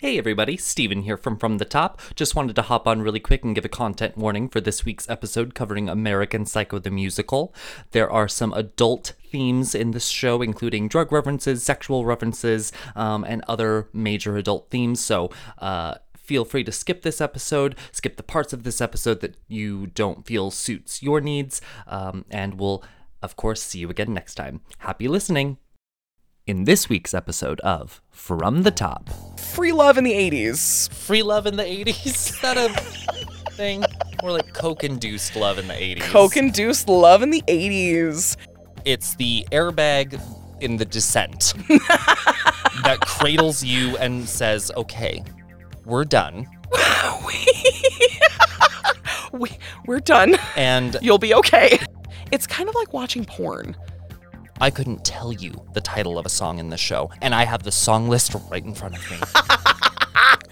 Hey everybody, Steven here from From the Top. Just wanted to hop on really quick and give a content warning for this week's episode covering American Psycho the Musical. There are some adult themes in this show, including drug references, sexual references, um, and other major adult themes, so uh, feel free to skip this episode, skip the parts of this episode that you don't feel suits your needs, um, and we'll, of course, see you again next time. Happy listening! In this week's episode of From the Top. Free love in the 80s. Free love in the 80s? Is that a thing? More like coke induced love in the 80s? Coke induced love in the 80s. It's the airbag in the descent that cradles you and says, okay, we're done. we, we're done. And You'll be okay. It's kind of like watching porn. I couldn't tell you the title of a song in the show, and I have the song list right in front of me.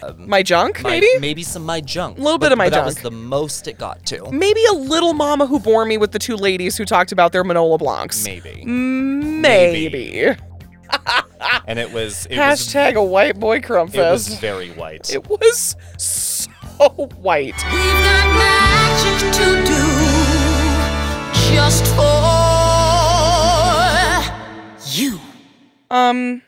Um, my junk, My- maybe? maybe some my junk. A little bit but- of my but That was junk. the most it got to. Maybe a little mama who bore me with the two ladies who talked about their Manolo Blahniks. Maybe. Maybe. And it was it was Hashtag a white boy crump it was very white. It was so white. We've got magic to do just for you. Um,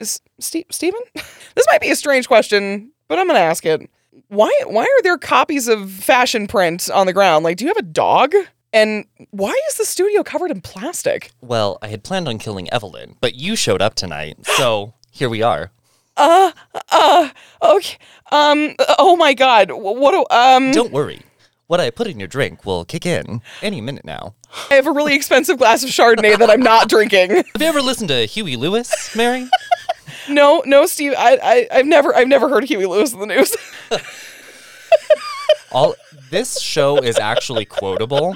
is Steve, Steven? this might be a strange question, but I'm gonna ask it. Why why are there copies of fashion print on the ground? Like, do you have a dog? And why is the studio covered in plastic? Well, I had planned on killing Evelyn, but you showed up tonight, so here we are. Uh, uh, okay. Um, oh my god. What do, um, Don't worry. What I put in your drink will kick in any minute now. I have a really expensive glass of Chardonnay that I'm not drinking. Have you ever listened to Huey Lewis, Mary? No, no, Steve. I, I, I've never, I've never heard Huey Lewis and the News. All this show is actually quotable,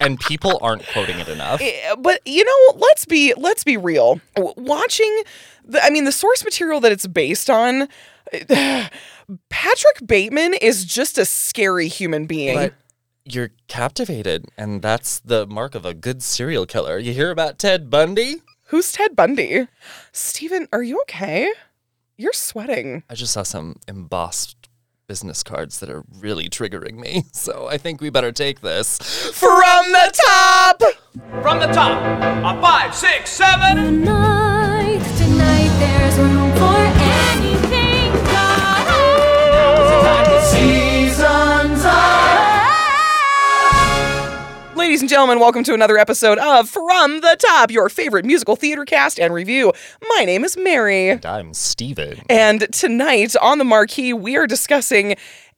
and people aren't quoting it enough. Eh, but you know, let's be let's be real. Watching, the, I mean, the source material that it's based on, Patrick Bateman is just a scary human being. But you're captivated, and that's the mark of a good serial killer. You hear about Ted Bundy? Who's Ted Bundy? Steven, are you okay? You're sweating. I just saw some embossed business cards that are really triggering me, so I think we better take this. From the top. From the top, a five, six, seven. Tonight, tonight, Ladies and gentlemen, welcome to another episode of From the Top, your favorite musical theater cast and review. My name is Mary. And I'm Steven. And tonight on the marquee, we are discussing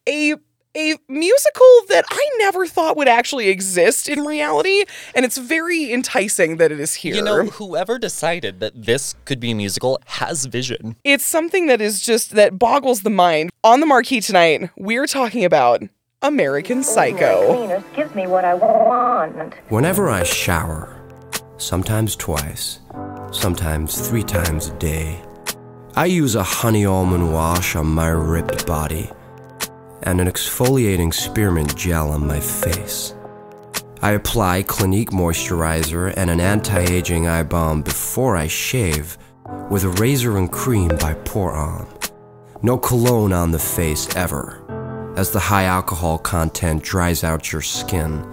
a a musical that I never thought would actually exist in reality, and it's very enticing that it is here. You know, whoever decided that this could be a musical has vision. it's something that is just that boggles the mind. On the marquee tonight, we're talking about American Psycho. cleaners gives me what I want. Whenever I shower, sometimes twice, sometimes three times a day, I use a honey almond wash on my ripped body and an exfoliating spearmint gel on my face. I apply Clinique moisturizer and an anti-aging eye balm before I shave with a razor and cream by Pour On. No cologne on the face ever, as the high alcohol content dries out your skin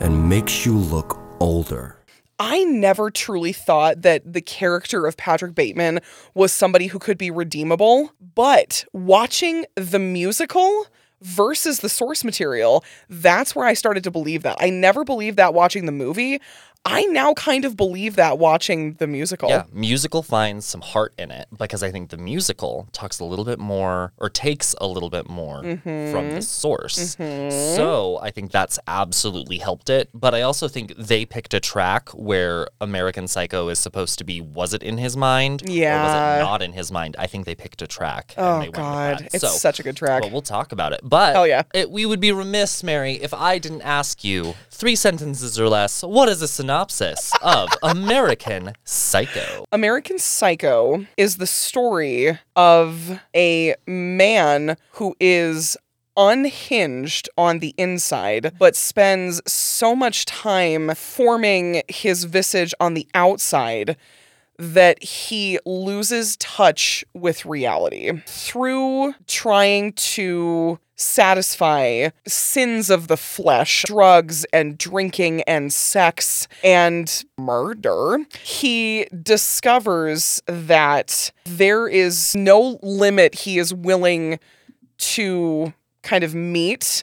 and makes you look older. I never truly thought that the character of Patrick Bateman was somebody who could be redeemable, but watching the musical versus the source material, that's where I started to believe that. I never believed that watching the movie. I now kind of believe that watching the musical. Yeah, musical finds some heart in it because I think the musical talks a little bit more or takes a little bit more mm-hmm. from the source. Mm-hmm. So I think that's absolutely helped it. But I also think they picked a track where American Psycho is supposed to be was it in his mind? Yeah. Or was it not in his mind? I think they picked a track. and Oh they went with god, it's So- such a good track. Well, we'll talk about it. But Hell yeah. it, we would be remiss, Mary, if I didn't ask you three sentences or less. What is a synopsis of American Psycho? American Psycho is the story of a man who is unhinged on the inside, but spends so much time forming his visage on the outside that he loses touch with reality through trying to satisfy sins of the flesh, drugs and drinking and sex and murder. He discovers that there is no limit he is willing to kind of meet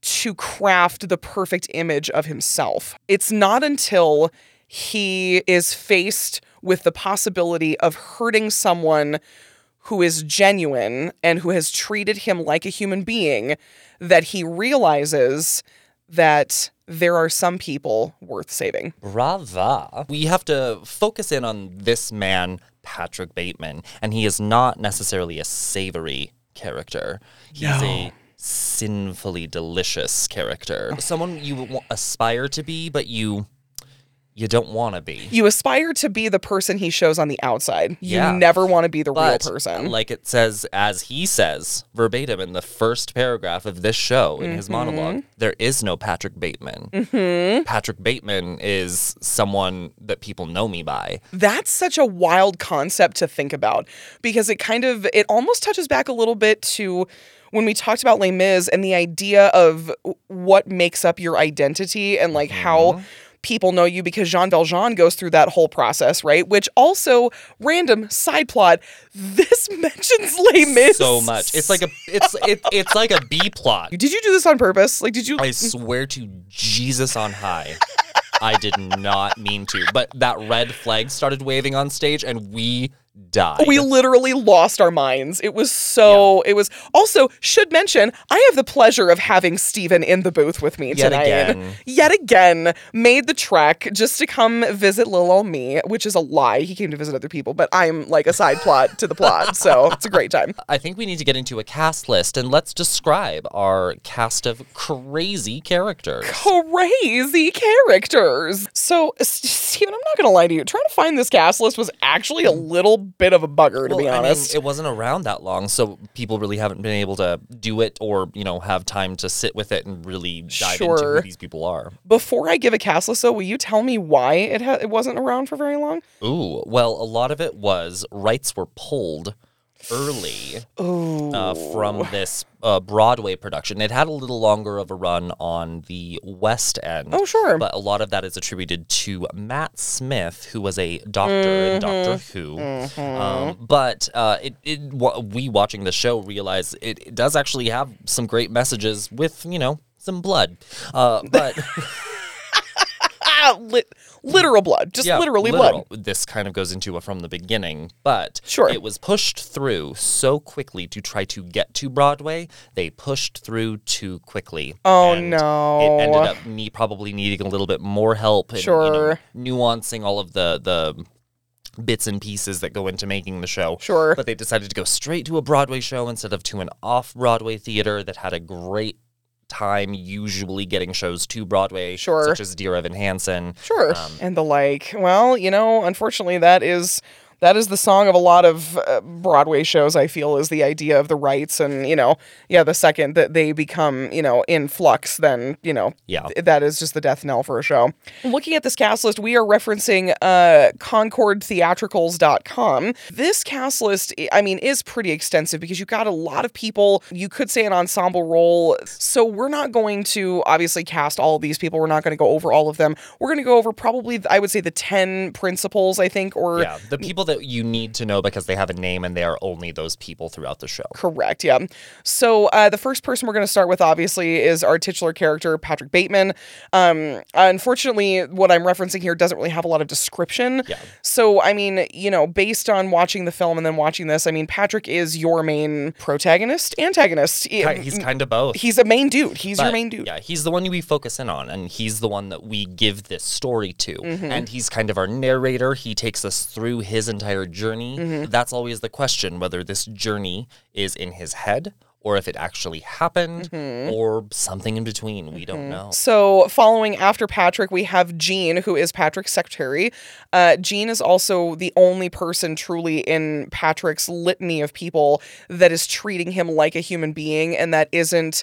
to craft the perfect image of himself. It's not until he is faced with the possibility of hurting someone who is genuine and who has treated him like a human being that he realizes that there are some people worth saving. Brava. We have to focus in on this man, Patrick Bateman, and he is not necessarily a savory character. He's a sinfully delicious character. Someone you aspire to be, but you you don't want to be. You aspire to be the person he shows on the outside. You Yeah. never want to be the But, real person. like it says, as he says verbatim in the first paragraph of this show in his monologue, Mm-hmm. there is no Patrick Bateman. Patrick Bateman is someone that people know me by. That's such a wild concept to think about because it kind of it almost touches back a little bit to when we talked about Les Mis and the idea of what makes up your identity and like how people know you because Jean Valjean goes through that whole process, right? Which also random side plot. This mentions Les Mis So much. It's like a it's it, it's like a B plot. Did you do this on purpose? Like, did you? I swear to Jesus on high. I did not mean to, but that red flag started waving on stage and we died. We literally lost our minds. It was so. It was also should mention. I have the pleasure of having Steven in the booth with me Yet tonight. again. Yet again, made the trek just to come visit Lil Ol Me, which is a lie. He came to visit other people, but I'm like a side plot to the plot, so it's a great time. I think we need to get into a cast list and let's describe our cast of crazy characters. Crazy characters. So, Steven, I'm not gonna lie to you. Trying to find this cast list was actually a little bit of a bugger, to be Well, I mean, honest. it wasn't around that long, so people really haven't been able to do it or, you know, have time to sit with it and really dive into Sure. who these people are. Before I give a cast list, though, will you tell me why it ha- it wasn't around for very long? Ooh, well, a lot of it was rights were pulled early uh, from this uh, Broadway production. It had a little longer of a run on the West End. Oh, sure. But a lot of that is attributed to Matt Smith, who was a doctor in Doctor Mm-hmm. Who. Um, but uh, it, it, wa- we watching the show realize it, it does actually have some great messages with, you know, some blood. Uh, but Ah, lit- literal blood, just yeah, literally literal. blood. This kind of goes into a from the beginning, but Sure. it was pushed through so quickly to try to get to Broadway. They pushed through too quickly. Oh, and no. It ended up me probably needing a little bit more help and you know, Sure. nuancing all of the the bits and pieces that go into making the show. Sure. But they decided to go straight to a Broadway show instead of to an off Broadway theater that had a great time usually getting shows to Broadway, Sure. such as Dear Evan Hansen. Sure. Um, and the like. Well, you know, unfortunately, that is that is the song of a lot of uh, Broadway shows. I feel is the idea of the rights, and you know, yeah, the second that they become, you know, in flux, then you know, Yeah. th- that is just the death knell for a show. Looking at this cast list, we are referencing uh, ConcordTheatricals.com. This cast list, I- mean, is pretty extensive because you've got a lot of people. You could say an ensemble role. So we're not going to obviously cast all of these people. We're not going to go over all of them. We're going to go over probably, I would say, the 10 principals, I think, or Yeah, the people that you need to know because they have a name and they are only those people throughout the show. Correct, yeah. So uh, the first person we're going to start with, obviously, is our titular character, Patrick Bateman. Um, unfortunately, what I'm referencing here doesn't really have a lot of description. Yeah. So, I mean, you know, based on watching the film and then watching this, I mean, Patrick is your main protagonist, antagonist. He's kind of both. He's a main dude. He's your main dude. Yeah, he's the one we focus in on, and he's the one that we give this story to. Mm-hmm. And he's kind of our narrator. He takes us through his entire journey. Mm-hmm. That's always the question whether this journey is in his head or if it actually happened Mm-hmm. or something in between. We don't know. So, following after Patrick, we have Jean, who is Patrick's secretary. Uh, Jean is also the only person truly in Patrick's litany of people that is treating him like a human being and that isn't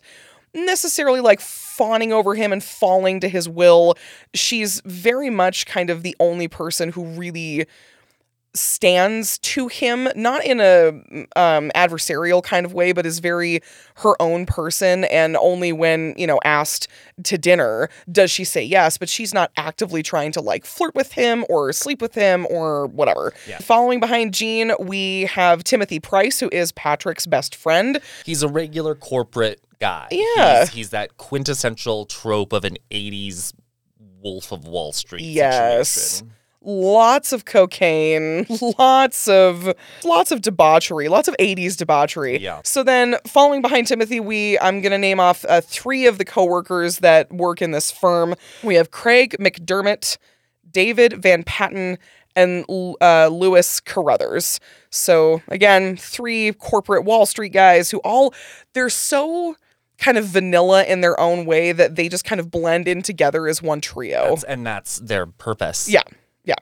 necessarily like fawning over him and falling to his will. She's very much kind of the only person who really stands to him not in a um, adversarial kind of way but is very her own person and only when you know asked to dinner does she say yes but she's not actively trying to like flirt with him or sleep with him or whatever yeah. following behind jean we have timothy price who is patrick's best friend He's a regular corporate guy. Yeah. He's, he's that quintessential trope of an 80s Wolf of Wall Street Yes. situation. Lots of cocaine, lots of lots of debauchery, lots of 80s debauchery. Yeah. So then following behind Timothy, we I'm going to name off uh, 3 of the coworkers that work in this firm. We have Craig McDermott, David Van Patten, and uh, Lewis Carruthers. So again, three corporate Wall Street guys who all they're so kind of vanilla in their own way that they just kind of blend in together as one trio. That's- and that's their purpose. Yeah. Yeah.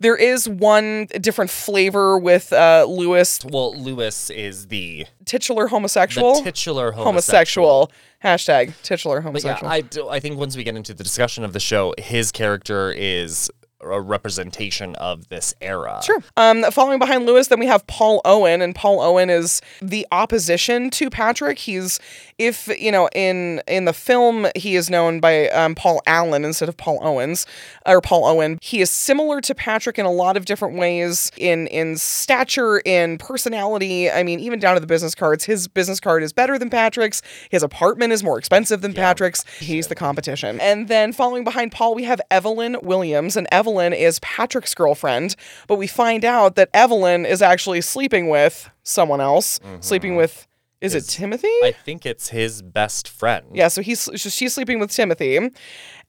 There is one different flavor with uh, Lewis, Well, Lewis is the, titular the homosexual. titular homosexual. homosexual. Hashtag titular But yeah, homosexual. I, do, I think once we get into the discussion of the show, his character is a representation of this era. Sure. Um, following behind Lewis, then we have Paul Owen, and Paul Owen is the opposition to Patrick. He's, if you know, in in the film, he is known by um, Paul Allen instead of Paul Owens or Paul Owen. He is similar to Patrick in a lot of different ways, in in stature, in personality. I mean, even down to the business cards. His business card is better than Patrick's. His apartment is more expensive than Patrick's. He's the competition. And then following behind Paul, we have Evelyn Williams, and Evelyn is Patrick's girlfriend. But we find out that Evelyn is actually sleeping with someone else. Mm-hmm. Sleeping with is it Timothy? I think it's his best friend. Yeah, so he's she's sleeping with Timothy.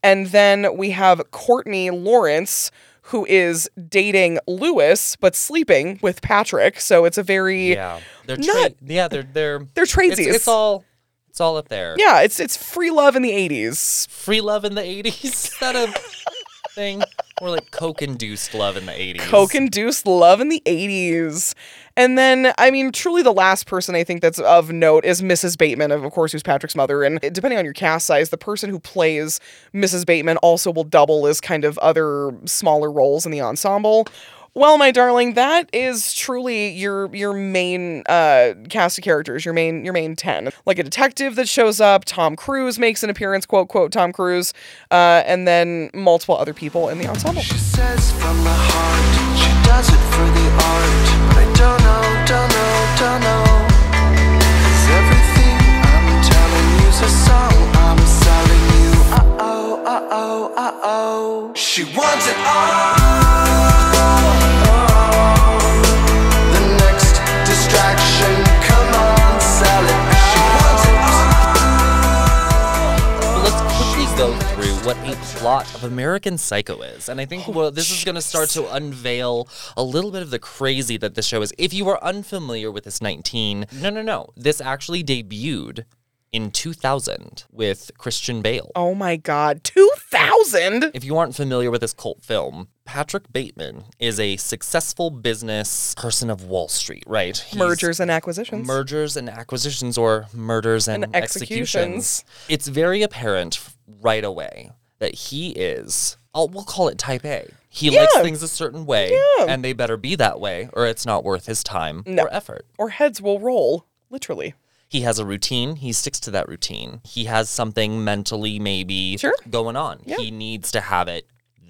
And then we have Courtney Lawrence who is dating Lewis but sleeping with Patrick. So it's a very Yeah. They're Not- yeah, they're they're They're it's, it's all it's all up there. Yeah, it's it's free love in the 80s. Free love in the 80s. Is that a thing? Or like coke induced love in the 80s. Coke induced love in the 80s. And then, I mean, truly the last person I think that's of note is Mrs. Bateman, of course, who's Patrick's mother. And depending on your cast size, the person who plays Mrs. Bateman also will double as kind of other smaller roles in the ensemble. Well, my darling, that is truly your your main uh, cast of characters, your main your main ten. Like a detective that shows up, Tom Cruise makes an appearance, quote quote Tom Cruise, uh, and then multiple other people in the ensemble. She says from the heart, she does it for the art. I don't know, don't know, don't know. everything I'm telling a song I'm selling you. Uh oh, uh oh, uh oh. She wants it all. What a plot of American Psycho is. And I think oh, well, this is going to start to unveil a little bit of the crazy that the show is. If you are unfamiliar with this 19, no, no, no. This actually debuted in 2000 with Christian Bale. Oh my God, two thousand. If you aren't familiar with this cult film, Patrick Bateman is a successful business person of Wall Street, right? He's- Mergers and acquisitions. mergers and acquisitions or murders and, And executions. executions. It's very apparent right away that he is, I'll, we'll call it type A. He likes things a certain way, Yeah. and they better be that way, or it's not worth his time No. or effort. or heads will roll, literally. He has a routine. He sticks to that routine. He has something mentally maybe Sure. going on. Yeah. Mm-hmm. He needs to have it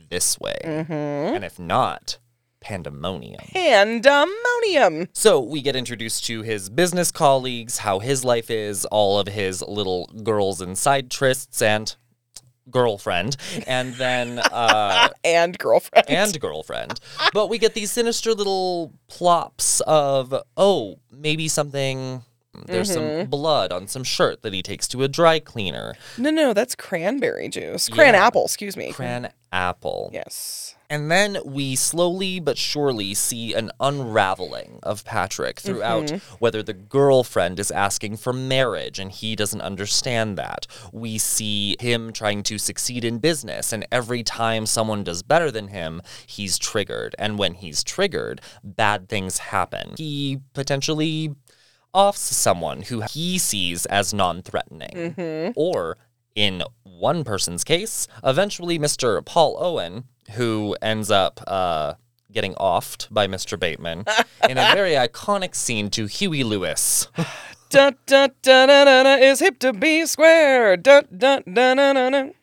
this way. And if not, pandemonium. Pandemonium. So we get introduced to his business colleagues, how his life is, all of his little girls and side trysts and girlfriend, and then uh, And girlfriend. and girlfriend. But we get these sinister little plops of oh, maybe something. There's some blood on some shirt that he takes to a dry cleaner. no, no, that's cranberry juice. Cran Yeah. apple, excuse me. Cran apple. Yes. And then we slowly but surely see an unraveling of Patrick throughout mm-hmm. whether the girlfriend is asking for marriage and he doesn't understand that. We see him trying to succeed in business, and every time someone does better than him, he's triggered. And when he's triggered, bad things happen. He potentially offs someone who he sees as non threatening. Mm-hmm. Or, in one person's case, eventually Mr. Paul Owen, who ends up uh, getting offed by Mr. Bateman in a very iconic scene to Huey Lewis. dun, dun, dun, dun, dun, dun, is hip to be square. Dun, dun, dun, dun, dun, dun.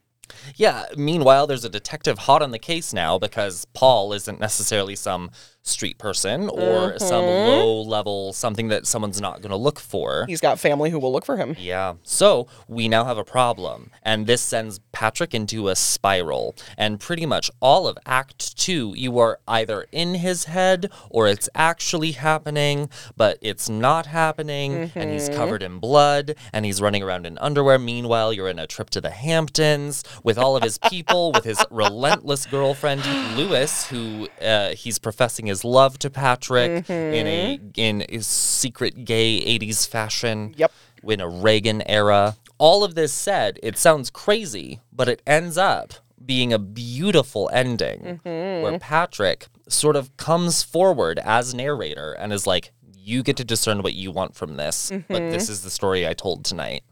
Yeah, meanwhile, there's a detective hot on the case now because Paul isn't necessarily some street person or some low level something that someone's not going to look for. He's got family who will look for him. Yeah. So we now have a problem, and this sends Patrick into a spiral. And pretty much all of Act Two, you are either in his head or it's actually happening, but it's not happening, and he's covered in blood, and he's running around in underwear. Meanwhile, you're in a trip to the Hamptons with all of his people, with his relentless girlfriend Lewis, who uh, he's professing his love to Patrick in a mm-hmm. in a secret gay '80s fashion Yep. in a Reagan era. All of this said, it sounds crazy, but it ends up being a beautiful ending mm-hmm. where Patrick sort of comes forward as narrator and is like, You get to discern what you want from this, but mm-hmm. this is the story I told tonight.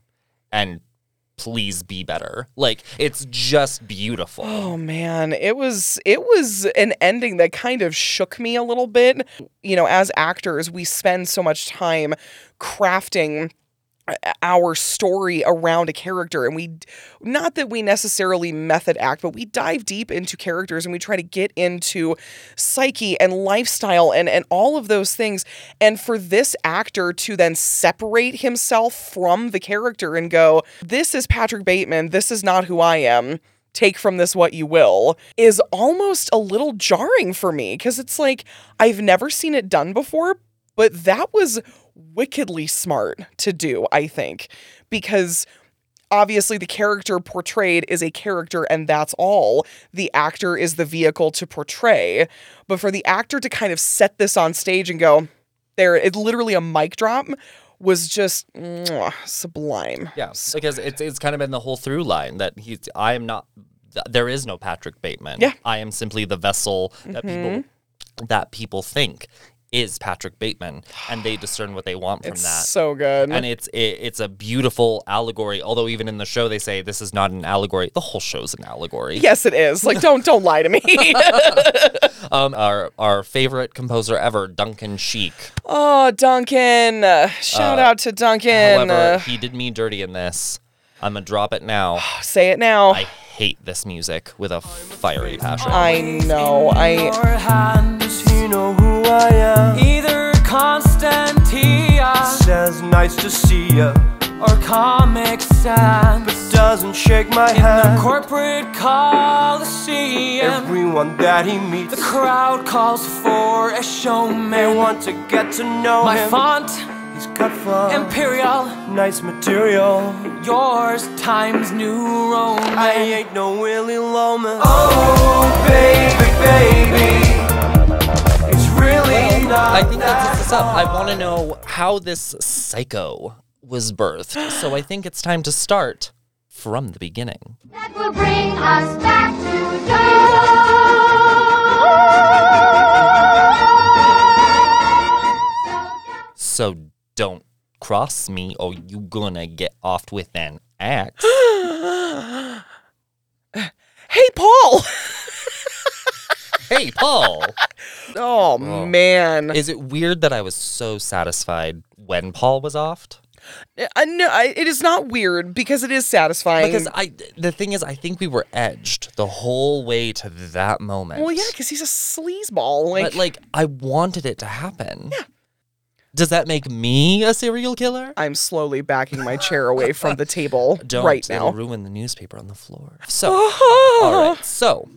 And please be better. Like, it's just beautiful. Oh man, it was it was an ending that kind of shook me a little bit. You know, as actors, we spend so much time crafting our story around a character and we not that we necessarily method act but we dive deep into characters and we try to get into psyche and lifestyle and and all of those things. And for this actor to then separate himself from the character and go this is Patrick Bateman. This is not who I am. Take from this what you will is almost a little jarring for me because it's like I've never seen it done before but that was wickedly smart to do, I think, because obviously the character portrayed is a character and that's all. The actor is the vehicle to portray. But for the actor to kind of set this on stage and go, there, it's literally a mic drop was just mwah, sublime. Yeah, because it's it's kind of been the whole through line that he's I am not there is no Patrick Bateman. Yeah. I am simply the vessel that people mm-hmm. that people think is Patrick Bateman, and they discern what they want from It's that. so good. and it's it, it's a beautiful allegory. Although even in the show they say this is not an allegory. The whole show's an allegory. yes, it is. Like, don't don't lie to me. Um, our our favorite composer ever, Duncan Sheik. oh, Duncan! Uh, Shout out to Duncan. However, Uh, he did me dirty in this. I'm gonna drop it now. say it now. I hate this music with a fiery passion. I know. I Your hands, you know who I am. Either Constantia Says nice to see ya, or Comic Sans. But doesn't shake my In the hand. corporate coliseum, Everyone that he meets, the crowd calls for a they showman. want to get to know My him. font, He's cut from Imperial, nice material. yours Times New Roman. I ain't no Willy Loman. Oh, baby, baby. It's really not I think that that sets us up. I want to know how this psycho was birthed. So I think it's time to start from the beginning. That will bring us back to So don't cross me or you gonna get off with an axe. Hey, Paul. hey, Paul! Oh, oh, man. Is it weird that I was so satisfied when Paul was offed? I no, I, it is not weird because it is satisfying. Because I, the thing is, I think we were edged the whole way to that moment. well, yeah, because he's a sleazeball. Like, but like, I wanted it to happen. Yeah. Does that make me a serial killer? I'm slowly backing my chair away from the table Don't. right It'll now. ruin the newspaper on the floor. So, all right. So,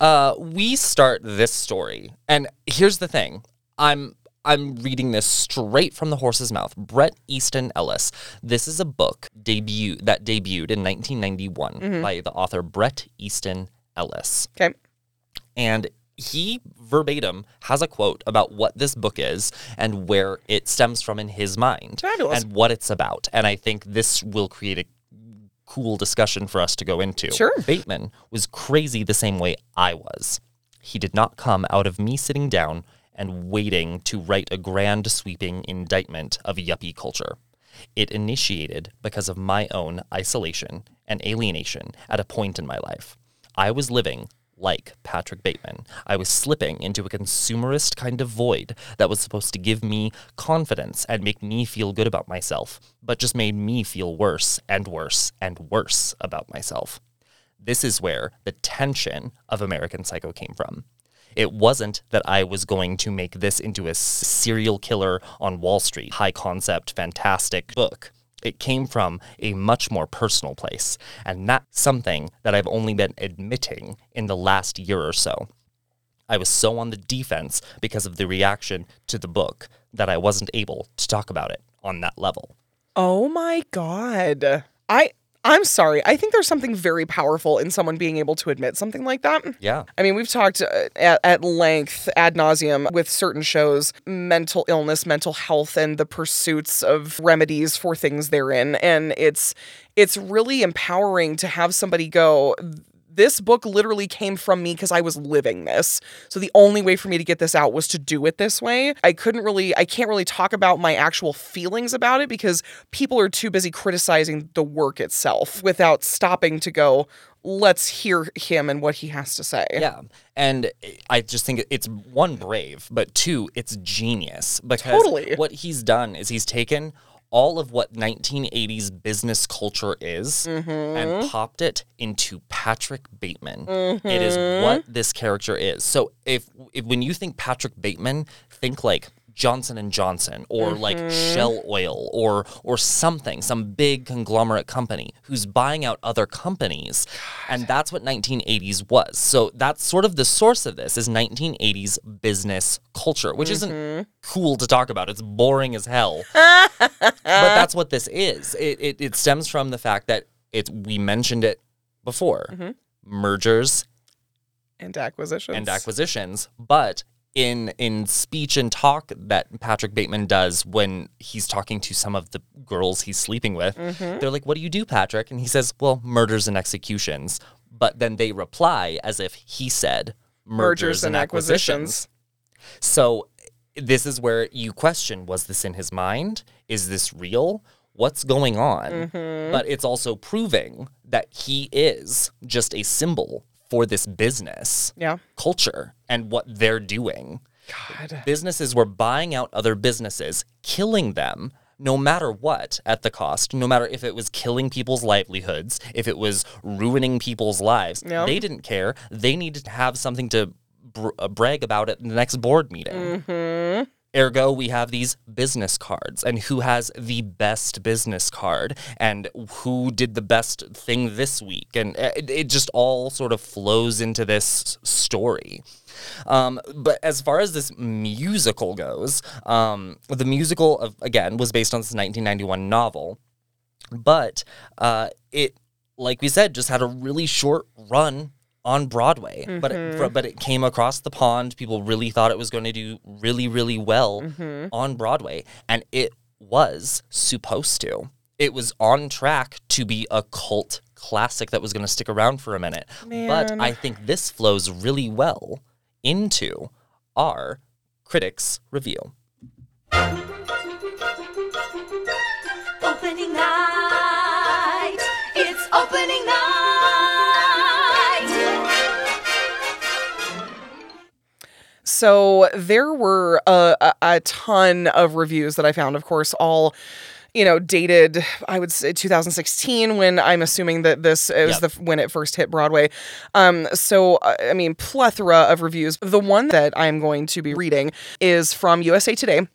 uh, we start this story, and here's the thing. I'm I'm reading this straight from the horse's mouth. Bret Easton Ellis. This is a book debut that debuted in 1991 by the author Bret Easton Ellis Okay. and he verbatim has a quote about what this book is and where it stems from in his mind Fabulous. and what it's about. And I think this will create a cool discussion for us to go into. Sure. Bateman was crazy the same way I was. He did not come out of me sitting down and waiting to write a grand sweeping indictment of yuppie culture. It initiated because of my own isolation and alienation at a point in my life. I was living like Patrick Bateman. I was slipping into a consumerist kind of void that was supposed to give me confidence and make me feel good about myself, but just made me feel worse and worse and worse about myself. This is where the tension of American Psycho came from. It wasn't that I was going to make this into a serial killer on Wall Street, high concept, fantastic book. It came from a much more personal place, and that's something that I've only been admitting in the last year or so. I was so on the defense because of the reaction to the book that I wasn't able to talk about it on that level. Oh my god. I I'm sorry. I think there's something very powerful in someone being able to admit something like that. Yeah. I mean, we've talked uh, at, at length, ad nauseum, with certain shows, mental illness, mental health, and the pursuits of remedies for things therein. And it's it's really empowering to have somebody go. This book literally came from me because I was living this. So the only way for me to get this out was to do it this way. I couldn't really, I can't really talk about my actual feelings about it because people are too busy criticizing the work itself without stopping to go, let's hear him and what he has to say. Yeah. And I just think it's one brave, but two, it's genius because Totally. what he's done is he's taken all of what 1980s business culture is and mm-hmm. popped it into Patrick Bateman. It is mm-hmm. what this character is. So if, if when you think Patrick Bateman, think like Johnson and Johnson or like mm-hmm. Shell Oil or or something, some big conglomerate company who's buying out other companies. And that's what 1980s was. So that's sort of the source of this is 1980s business culture, which isn't mm-hmm. cool to talk about. It's boring as hell. but that's what this is. It, it it stems from the fact that it's we mentioned it before. Mm-hmm. Mergers And acquisitions. and acquisitions, but in in speech and talk that Patrick Bateman does when he's talking to some of the girls he's sleeping with, mm-hmm. they're like, "What do you do, Patrick?" And he says, "Well, murders and executions." But then they reply as if he said mergers, and acquisitions. So this is where you question was this in his mind? Is this real? What's going on? Mm-hmm. But it's also proving that he is just a symbol for this business Yeah. culture and what they're doing. God. Businesses were buying out other businesses, killing them no matter what at the cost, no matter if it was killing people's livelihoods, if it was ruining people's lives. Yep. They didn't care. They needed to have something to br- uh, brag about at the next board meeting. Ergo, we have these business cards, and who has the best business card, and who did the best thing this week, and it, it just all sort of flows into this story. Um, but as far as this musical goes, um, the musical of, again was based on this 1991 novel, but uh, it, like we said, just had a really short run on Broadway. But it, mm-hmm. but it came across the pond. People really thought it was going to do really really well mm-hmm. on Broadway, and it was supposed to. It was on track to be a cult classic that was going to stick around for a minute. But I think this flows really well into our critics review. So there were a, a, a ton of reviews that I found, of course, all you know dated i would say 2016 when i'm assuming that this is Yep. the when it first hit broadway. Um so uh, i mean plethora of reviews. The one that i'm going to be reading is from usa today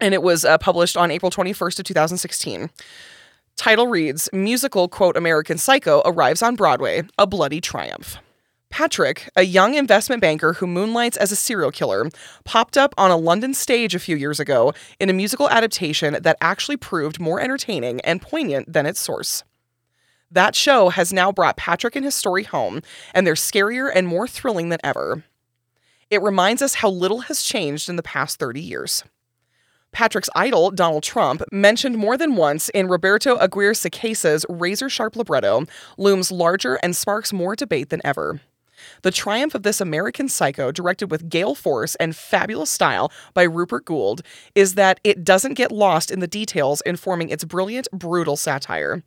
and it was uh, published on april 21st of 2016 title reads musical quote american psycho arrives on broadway a bloody triumph Patrick, a young investment banker who moonlights as a serial killer, popped up on a London stage a few years ago in a musical adaptation that actually proved more entertaining and poignant than its source. That show has now brought Patrick and his story home, and they're scarier and more thrilling than ever. It reminds us how little has changed in the past 30 years. Patrick's idol, Donald Trump, mentioned more than once in Roberto Aguirre Sacasa's razor sharp libretto, looms larger and sparks more debate than ever. The triumph of this American psycho, directed with gale force and fabulous style by Rupert Goold, is that it doesn't get lost in the details informing its brilliant, brutal satire.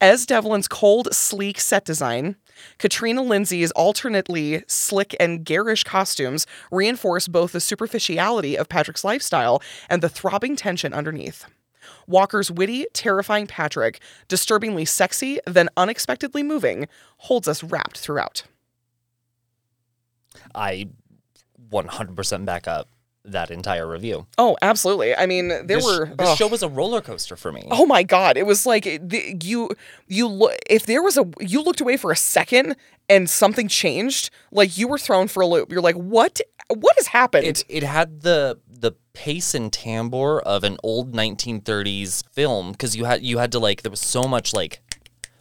Es Devlin's cold, sleek set design, Katrina Lindsay's alternately slick and garish costumes reinforce both the superficiality of Patrick's lifestyle and the throbbing tension underneath. Walker's witty, terrifying Patrick, disturbingly sexy, then unexpectedly moving, holds us wrapped throughout. I 100% back up that entire review. Oh, absolutely. I mean, there this, were this show was a roller coaster for me. Oh my god, it was like the, you you look if there was a you looked away for a second and something changed, like you were thrown for a loop. You're like, "What what has happened?" It it had the the pace and timbre of an old 1930s film because you had you had to like there was so much like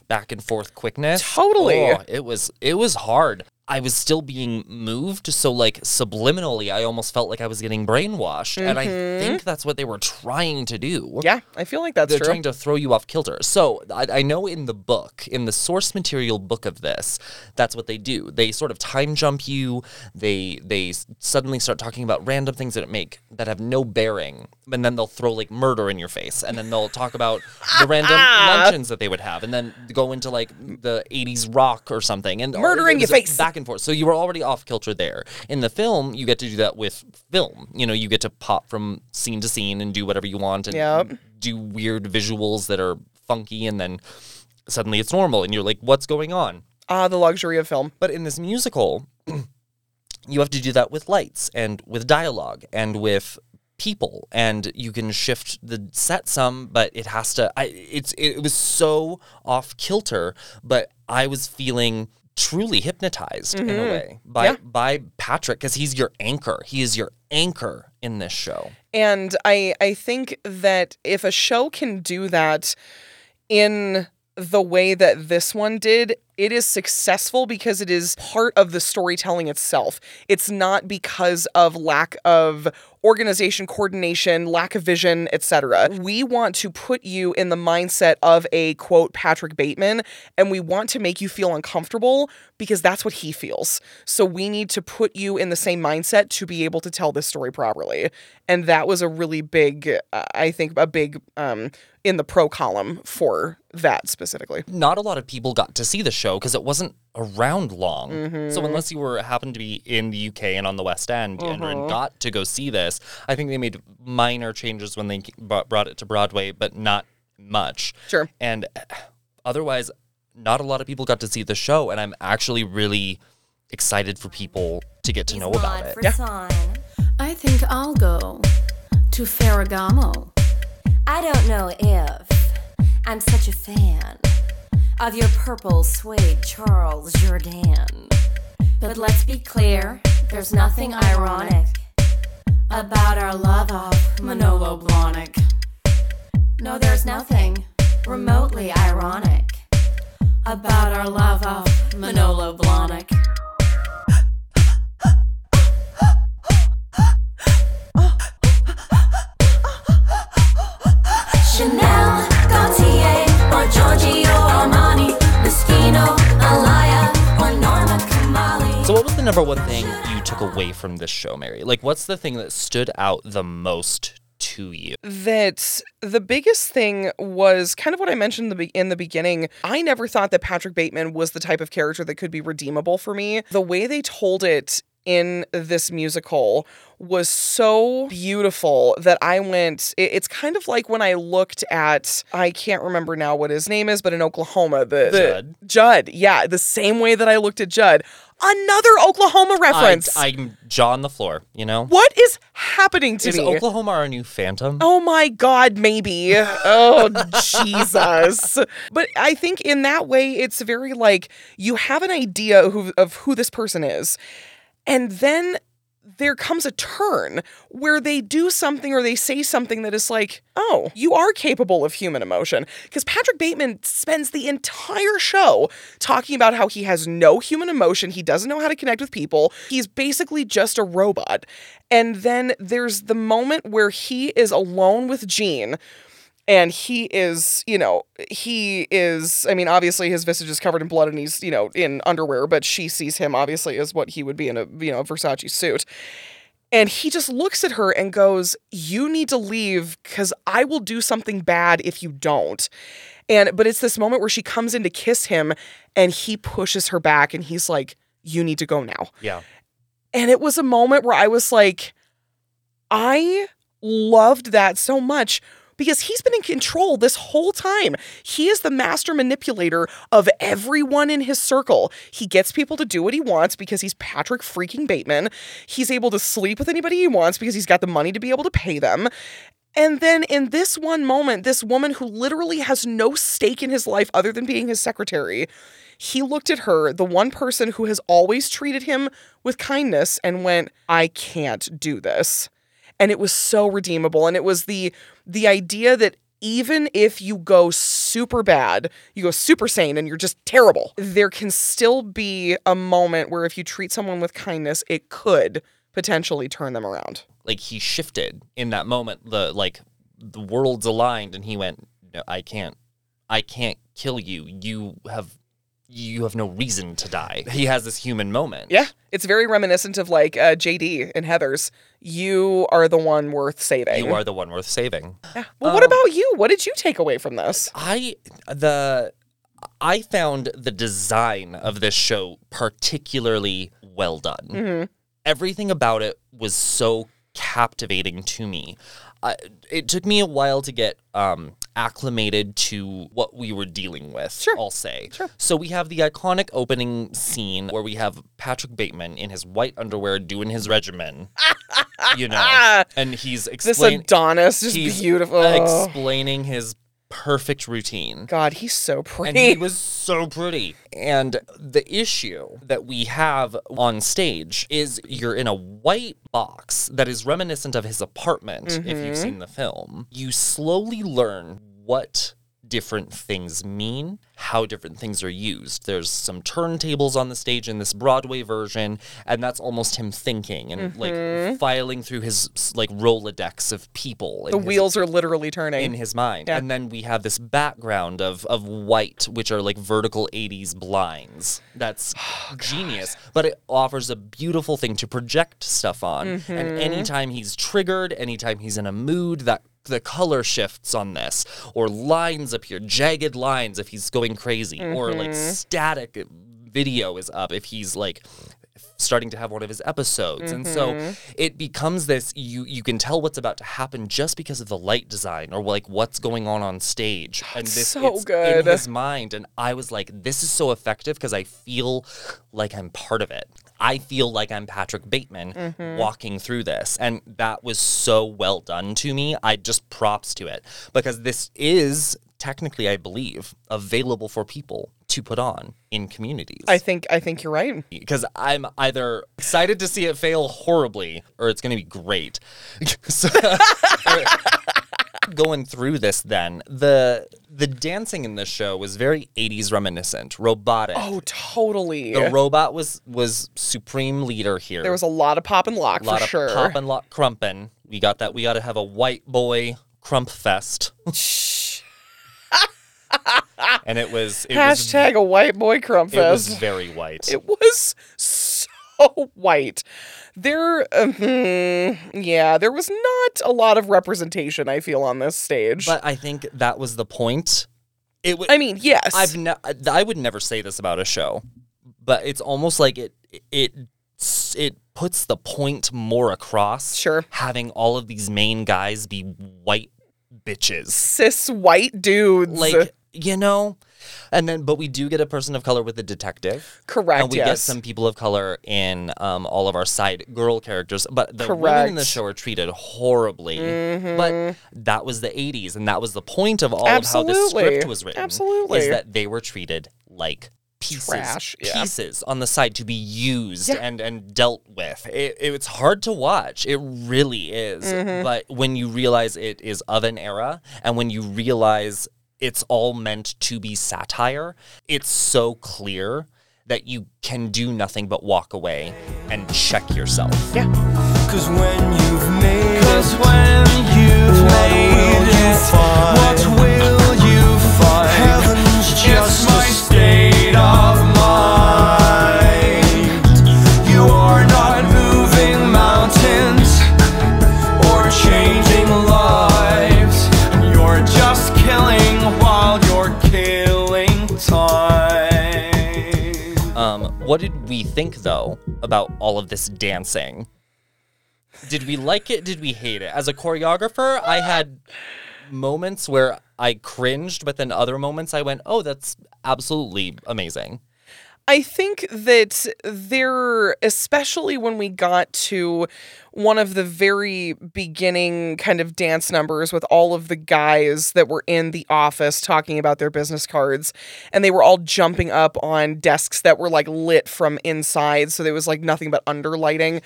back and forth quickness. Totally. Oh, it was it was hard. I was still being moved, so like subliminally, I almost felt like I was getting brainwashed, and I think that's what they were trying to do. Mm-hmm. yeah, I feel like that's true. They're true. trying to throw you off kilter. So I, I know in the book, in the source material book of this, that's what they do. They sort of time jump you. They they suddenly start talking about random things that make that have no bearing, and then they'll throw like murder in your face, and then they'll talk about the random luncheons that they would have, and then go into like the '80s rock or something, and Murder in your face. back and forth. So you were already off kilter there. In the film, you get to do that with film. You know, you get to pop from scene to scene and do whatever you want and Yep. do weird visuals that are funky and then suddenly it's normal and you're like what's going on ah, the luxury of film. but in this musical you have to do that with lights and with dialogue and with people and you can shift the set some but it has to I it's it was so off kilter but I was feeling truly hypnotized in a mm-hmm. way by Yeah. by Patrick cuz he's your anchor he is your anchor in this show And I I think that if a show can do that in the way that this one did, it is successful because it is part of the storytelling itself. It's not because of lack of organization, coordination, lack of vision, etc. We want to put you in the mindset of a quote Patrick Bateman and we want to make you feel uncomfortable because that's what he feels. So we need to put you in the same mindset to be able to tell this story properly. And that was a really big uh, I think a big um in the pro column for that specifically. not a lot of people got to see the show because it wasn't around long. Mm-hmm. So unless you were happened to be in the UK and on the West End and- Uh-huh. and got to go see this, I think they made minor changes when they brought brought it to Broadway, but not much. Sure. And uh, otherwise, not a lot of people got to see the show, and I'm actually really excited for people to get to know about it. I think I'll go to Ferragamo. I don't know if I'm such a fan of your purple suede Charles Jourdan. But let's be clear, there's nothing ironic about our love of Manolo Blahnik. No, there's nothing remotely ironic about our love of Manolo Blahnik. Chanel, number one thing you took away from this show, Mary? Like, what's the thing that stood out the most to you? that the biggest thing was kind of what I mentioned in the, be- in the beginning. I never thought that Patrick Bateman was the type of character that could be redeemable for me. The way they told it in this musical was so beautiful that I went. it- It's kind of like when I looked at I can't remember now what his name is, but in Oklahoma, the, the Judd. Judd, yeah, the same way that I looked at Judd. Another Oklahoma reference. I, I'm jaw on the floor, you know? what is happening to Is me? Oklahoma our new Phantom? Oh my God, maybe. Oh, Jesus. But I think in that way, it's very like you have an idea of who, of who this person is. And then there comes a turn where they do something or they say something that is like, oh, you are capable of human emotion. Because Patrick Bateman spends the entire show talking about how he has no human emotion. He doesn't know how to connect with people. He's basically just a robot. And then there's the moment where he is alone with Jean and he is, you know, he is, I mean, obviously his visage is covered in blood and he's, you know, in underwear, but she sees him obviously as what he would be in a, you know, Versace suit. And he just looks at her and goes, You need to leave because I will do something bad if you don't. And but it's this moment where she comes in to kiss him and he pushes her back and he's like, You need to go now. Yeah. And it was a moment where I was like, I loved that so much because he's been in control this whole time. He is the master manipulator of everyone in his circle. He gets people to do what he wants because he's Patrick freaking Bateman. He's able to sleep with anybody he wants because he's got the money to be able to pay them. And then in this one moment, this woman who literally has no stake in his life other than being his secretary, he looked at her, the one person who has always treated him with kindness, and went, I can't do this. And it was so redeemable. And it was the the idea that even if you go super bad, you go super sane and you're just terrible, there can still be a moment where if you treat someone with kindness, it could potentially turn them around. Like he shifted in that moment. The like the worlds aligned, and he went, "No, I can't. I can't kill you. You have." You have no reason to die. He has this human moment. Yeah, it's very reminiscent of like uh, JD and Heathers. You are the one worth saving. You are the one worth saving. Yeah. Well, what about you? What did you take away from this? I the I found the design of this show particularly well done. Mm-hmm. Everything about it was so captivating to me. I, it took me a while to get um, acclimated to what we were dealing with. Sure. I'll say. Sure. So we have the iconic opening scene where we have Patrick Bateman in his white underwear doing his regimen. you know, and he's This. Adonis is beautiful. explaining his perfect routine. God, he's so pretty. And he was so pretty. And the issue that we have on stage is you're in a white box that is reminiscent of his apartment, if you've mm-hmm. seen the film. You slowly learn what different things mean, how different things are used. There's some turntables on the stage in this Broadway version, and that's almost him thinking and like filing through his like Rolodex of people. the his- wheels are literally turning. in his mind. Yeah. And then we have this background of of white, which are like vertical 80s blinds. That's Oh, genius. But it offers a beautiful thing to project stuff on. Mm-hmm. And anytime he's triggered, anytime he's in a mood, that the color shifts on this, or lines appear, jagged lines if he's going crazy, or like Mm-hmm. static video is up if he's like starting to have one of his episodes and so Mm-hmm. it becomes this you you can tell what's about to happen just because of the light design or like what's going on on stage and this so it's good. in his mind and i was like this is so effective because i feel like i'm part of it i feel like i'm patrick bateman Mm-hmm. walking through this and that was so well done to me i just props to it because this is technically i believe available for people to put on in communities I think I think you're right. because I'm either excited to see it fail horribly or it's going to be great. so, going through this, then the the dancing in this show was very 80s reminiscent, robotic. Oh, totally. the robot was was supreme leader here. there was a lot of pop and lock a lot for of sure. pop and lock krumpin. We got that. We got to have a white boy krump fest. Shh. And it was it was Hashtag a white boy krump fest. it was very white. It was so white. There, uh, yeah, there was not a lot of representation. I feel on this stage. But I think that was the point. It w- I mean, yes, I've ne- I would never say this about a show, but it's almost like it it it puts the point more across. Sure. having all of these main guys be white bitches, cis white dudes. like you know, and then but we do get a person of color with a detective. correct. And we yes. get some people of color in um, all of our side girl characters, but the women in the show are treated horribly. Mm-hmm. But that was the '80s, and that was the point of all of how Absolutely. script was written. Absolutely. is that they were treated like pieces, Trash, yeah. pieces on the side to be used Yeah. and and dealt with. It, it's hard to watch. It really is. Mm-hmm. But when you realize it is of an era, and when you realize it's all meant to be satire, it's so clear that you can do nothing but walk away and check yourself. Cause when you've made Cause it, when you've what made will you find? what will you find? Heaven's just my a state of What did we think though about all of this dancing? Did we like it? Did we hate it? As a choreographer, I had moments where I cringed, but then other moments I went, "Oh, that's absolutely amazing." I think that there, especially when we got to one of the very beginning kind of dance numbers with all of the guys that were in the office talking about their business cards, and they were all jumping up on desks that were like lit from inside. So there was like nothing but underlighting.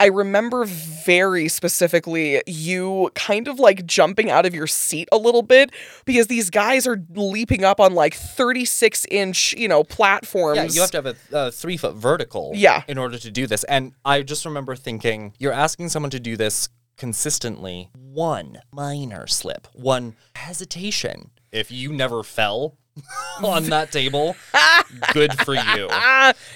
I remember very specifically you kind of like jumping out of your seat a little bit because these guys are leaping up on like 36 inch, you know, platforms. Yeah, you have to have a, a three foot vertical. Yeah. In order to do this, and I just remember thinking, you're asking someone to do this consistently. One minor slip, one hesitation. If you never fell on that table, good for you.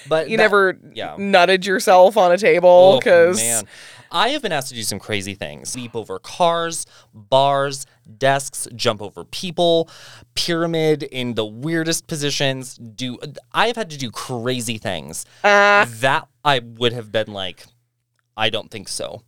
But you that- never yeah. nutted yourself on a table Oh, because man. I have been asked to do some crazy things. Leap over cars, bars, desks, jump over people, pyramid in the weirdest positions. Do I have had to do crazy things. Uh. that I would have been like, I don't think so.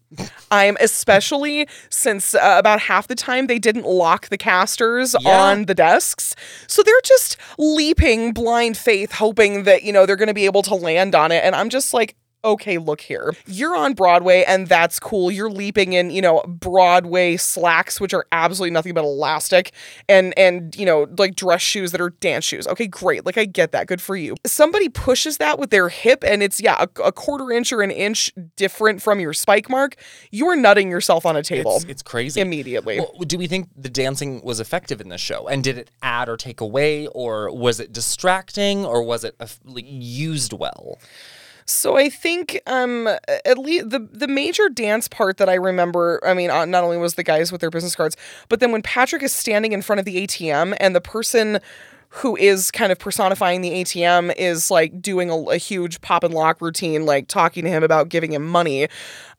I'm especially since uh, about half the time they didn't lock the casters Yeah. on the desks. So they're just leaping blind faith, hoping that, you know, they're going to be able to land on it. And I'm just like, okay, look here. You're on Broadway and that's cool. You're leaping in, you know, Broadway slacks, which are absolutely nothing but elastic and, and, you know, like dress shoes that are dance shoes. Okay, great. Like I get that. Good for you. Somebody pushes that with their hip and it's, yeah, a, a quarter inch or an inch different from your spike mark. You are nutting yourself on a table It's, it's crazy. immediately. Well, do we think the dancing was effective in this show? And did it add or take away, or was it distracting, or was it uh, like, used well? So I think um at least the the major dance part that I remember, I mean, uh, not only was the guys with their business cards, but then when Patrick is standing in front of the ATM and the person who is kind of personifying the ATM is like doing a, a huge pop and lock routine, like talking to him about giving him money.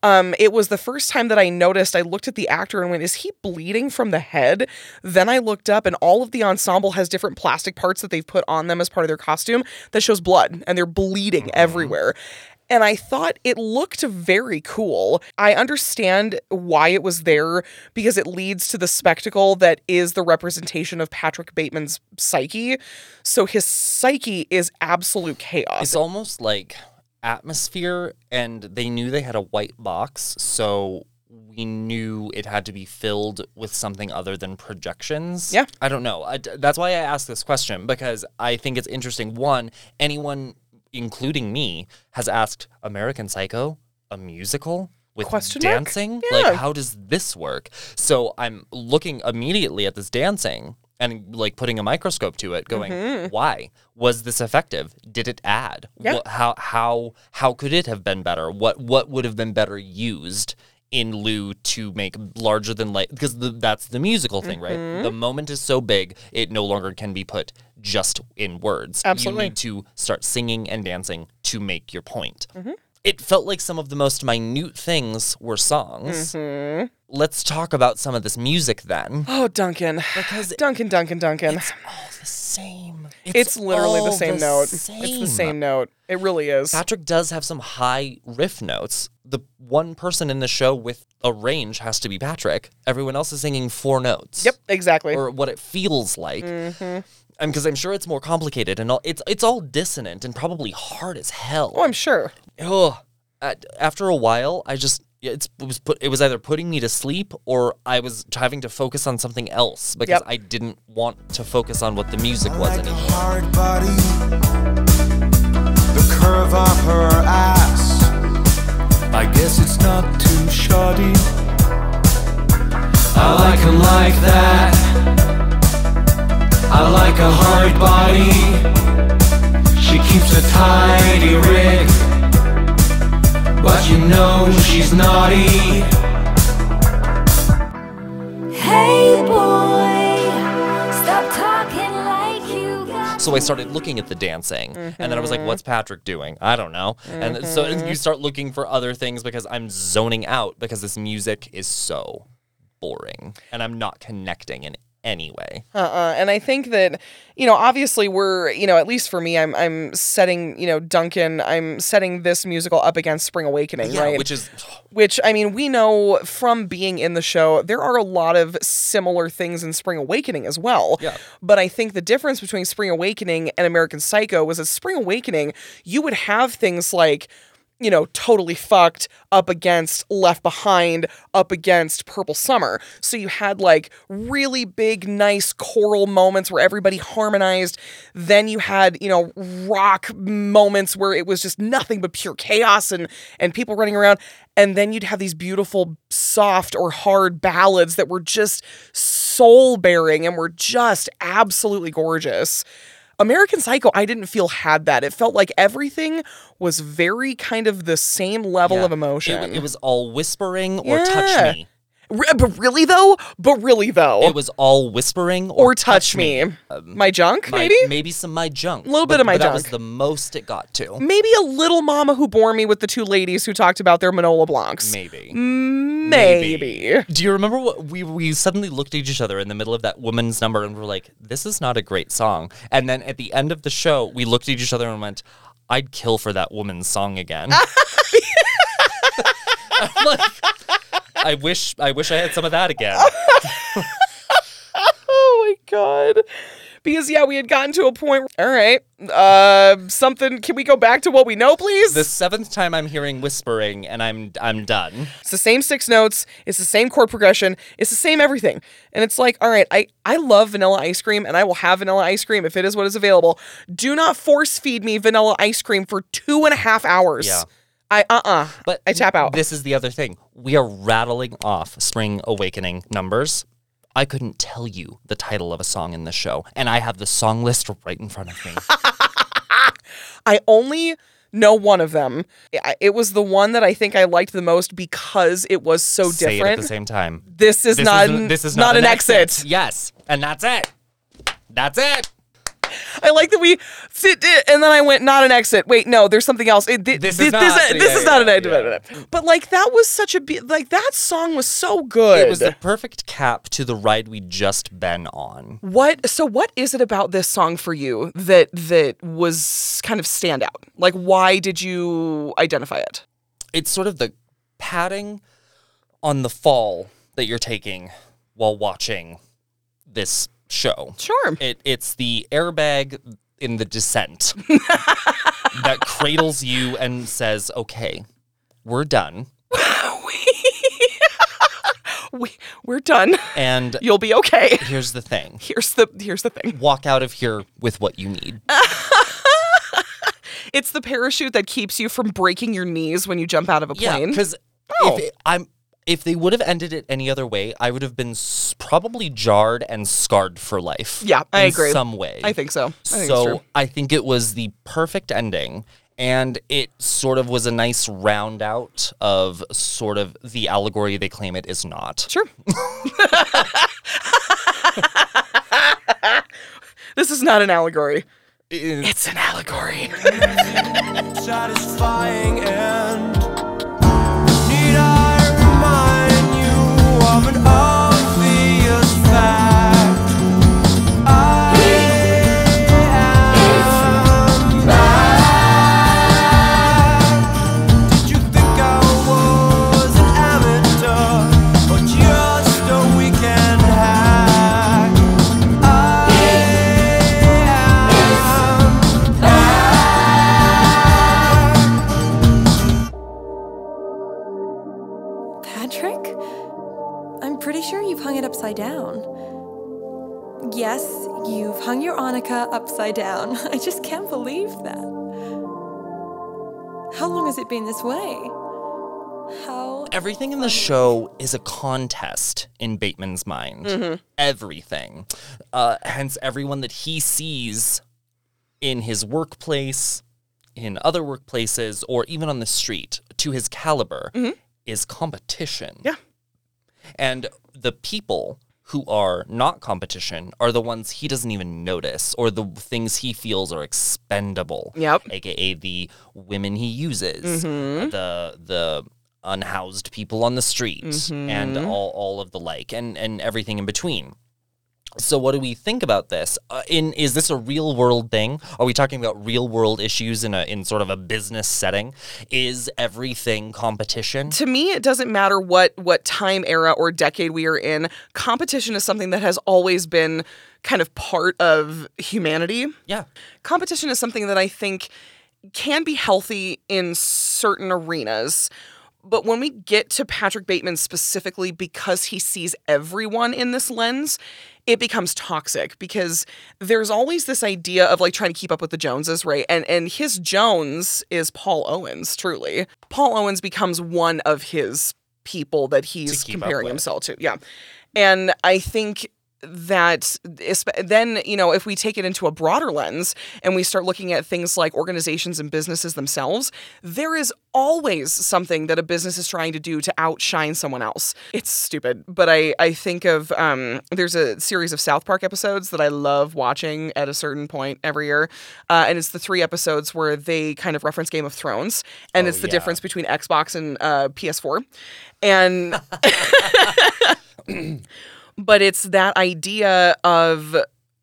Um, it was the first time that I noticed. I looked at the actor and went, "Is he bleeding from the head?" Then I looked up, and all of the ensemble has different plastic parts that they've put on them as part of their costume that shows blood, and they're bleeding everywhere. And I thought it looked very cool. I understand why it was there because it leads to the spectacle that is the representation of Patrick Bateman's psyche. So his psyche is absolute chaos. It's almost like atmosphere, and they knew they had a white box, so we knew it had to be filled with something other than projections. Yeah. I don't know. I, that's why I asked this question because I think it's interesting. One, anyone, including me, has asked American Psycho a musical with Question mark? dancing. Yeah. Like, how does this work? So I'm looking immediately at this dancing and like putting a microscope to it, going, mm-hmm. why was this effective? Did it add? What, how how how could it have been better? What what would have been better used? In lieu to make larger than life, because the, that's the musical thing, right? Mm-hmm. The moment is so big, it no longer can be put just in words. Absolutely. You need to start singing and dancing to make your point. Mm-hmm. It felt like some of the most minute things were songs. Mm-hmm. Let's talk about some of this music then. oh, Duncan. Because Duncan, Duncan, Duncan. it's all the same. It's, literally the same note. It's the same note. It really is. Patrick does have some high riff notes. The one person in the show with a range has to be Patrick. Everyone else is singing four notes. Yep, exactly. Or what it feels like. Mm-hmm. And because I'm sure it's more complicated and all, it's it's all dissonant and probably hard as hell. oh, I'm sure. Ugh. At- after a while, I just it's, it was put it was either putting me to sleep or I was having to focus on something else because Yep. I didn't want to focus on what the music was like a anymore. I guess it's not too shoddy. I like him like that. I like a hard body. She keeps a tidy rig, but you know she's naughty. Hey boy, So I started looking at the dancing, and then I was like, mm-hmm. "What's Patrick doing? I don't know." And so mm-hmm. you start looking for other things because I'm zoning out because this music is so boring, and I'm not connecting in anyway. Uh-uh. And I think that, you know, obviously we're, you know, at least for me, I'm I'm setting, you know, Duncan, I'm setting this musical up against Spring Awakening, Yeah, right? which is Which I mean, we know from being in the show, there are a lot of similar things in Spring Awakening as well. Yeah. But I think the difference between Spring Awakening and American Psycho was that Spring Awakening, you would have things like you know, totally fucked up against Left Behind, up against Purple Summer. So you had like really big, nice choral moments where everybody harmonized. Then you had, you know, rock moments where it was just nothing but pure chaos and and people running around. And then you'd have these beautiful, soft or hard ballads that were just soul bearing and were just absolutely gorgeous. American Psycho, I didn't feel had that. It felt like everything was very kind of the same level yeah, of emotion. It, it was all whispering or Yeah. touch me. But really though, but really though, It was all whispering or, or touch me. Um, my junk, My- maybe. maybe some my junk. A little bit but- of my junk. but That was junk. the most it got to. Maybe a little mama who bore me with the two ladies who talked about their Manolo Blahniks. Maybe. Maybe. Do you remember what we we suddenly looked at each other in the middle of that woman's number and we're like, "This is not a great song." And then at the end of the show, we looked at each other and went, "I'd kill for that woman's song again." I'm like, I wish I wish I had some of that again. Oh my god. Because yeah, we had gotten to a point. All right, uh, something. Can we go back to what we know, please? The seventh time I'm hearing whispering and I'm I'm done. It's the same six notes. It's the same chord progression. It's the same everything. And it's like, all right, I, I love vanilla ice cream and I will have vanilla ice cream if it is what is available. Do not force feed me vanilla ice cream for two and a half hours. Yeah. I, uh uh But I tap out. This is the other thing. We are rattling off Spring Awakening numbers. I couldn't tell you the title of a song in the show, and I have the song list right in front of me. I only know one of them. It was the one that I think I liked the most because it was so Say it at the same time. This is not. Is, this is not, not, an exit. Yes, and that's it. That's it. I like that we sit and then I went not an exit. Wait, no, there's something else. It, thi- This thi- is not- this, yeah, is not an yeah. But like that was such a be- like that song was so good. It was the perfect cap to the ride we'd just been on. what so what is it about this song for you that that was kind of standout? Like why did you identify it? It's sort of the padding on the fall that you're taking while watching this show. Sure. It, it's the airbag in the descent that cradles you and says, okay, we're done. We we're done. And You'll be okay. here's the thing Here's the here's the thing. walk out of here with what you need. It's the parachute that keeps you from breaking your knees when you jump out of a Yeah, plane. because Oh. if it, I'm if they would have ended it any other way, I would have been s- probably jarred and scarred for life. Yeah, I in agree. Some way. I think so. I think it's so. I think it was the perfect ending. And it sort of was a nice round out of sort of the allegory they claim it is not. Sure. this is not an allegory. It's an allegory. satisfying end. passar. Upside down. Yes, you've hung your Onica upside down. I just can't believe that. How long has it been this way? How. Everything in the show is a contest in Bateman's mind. Mm-hmm. Everything. Uh, hence, everyone that he sees in his workplace, in other workplaces, or even on the street to his caliber is competition. Mm-hmm. Yeah. And the people who are not competition are the ones he doesn't even notice or the things he feels are expendable. Yep. AKA the women he uses, mm-hmm. the the unhoused people on the street mm-hmm. and all, all of the like and, and everything in between. So what do we think about this? Uh, in is this a real world thing? Are we talking about real world issues in a in sort of a business setting? Is everything competition? to me it doesn't matter what what time era or decade we are in competition is something that has always been kind of part of humanity Yeah. competition is something that i think can be healthy in certain arenas but when we get to Patrick Bateman specifically because he sees everyone in this lens, it becomes toxic because there's always this idea of like trying to keep up with the Joneses, right? And and his Jones is Paul Owens, truly. Paul Owens becomes one of his people that he's comparing himself to. Yeah. And I think that then you know if we take it into a broader lens and we start looking at things like organizations and businesses themselves there is always something that a business is trying to do to outshine someone else it's stupid but i i think of um there's a series of south park episodes that i love watching at a certain point every year uh, and it's the three episodes where they kind of reference game of thrones and Oh, it's the yeah. difference between xbox and uh, ps4 and but it's that idea of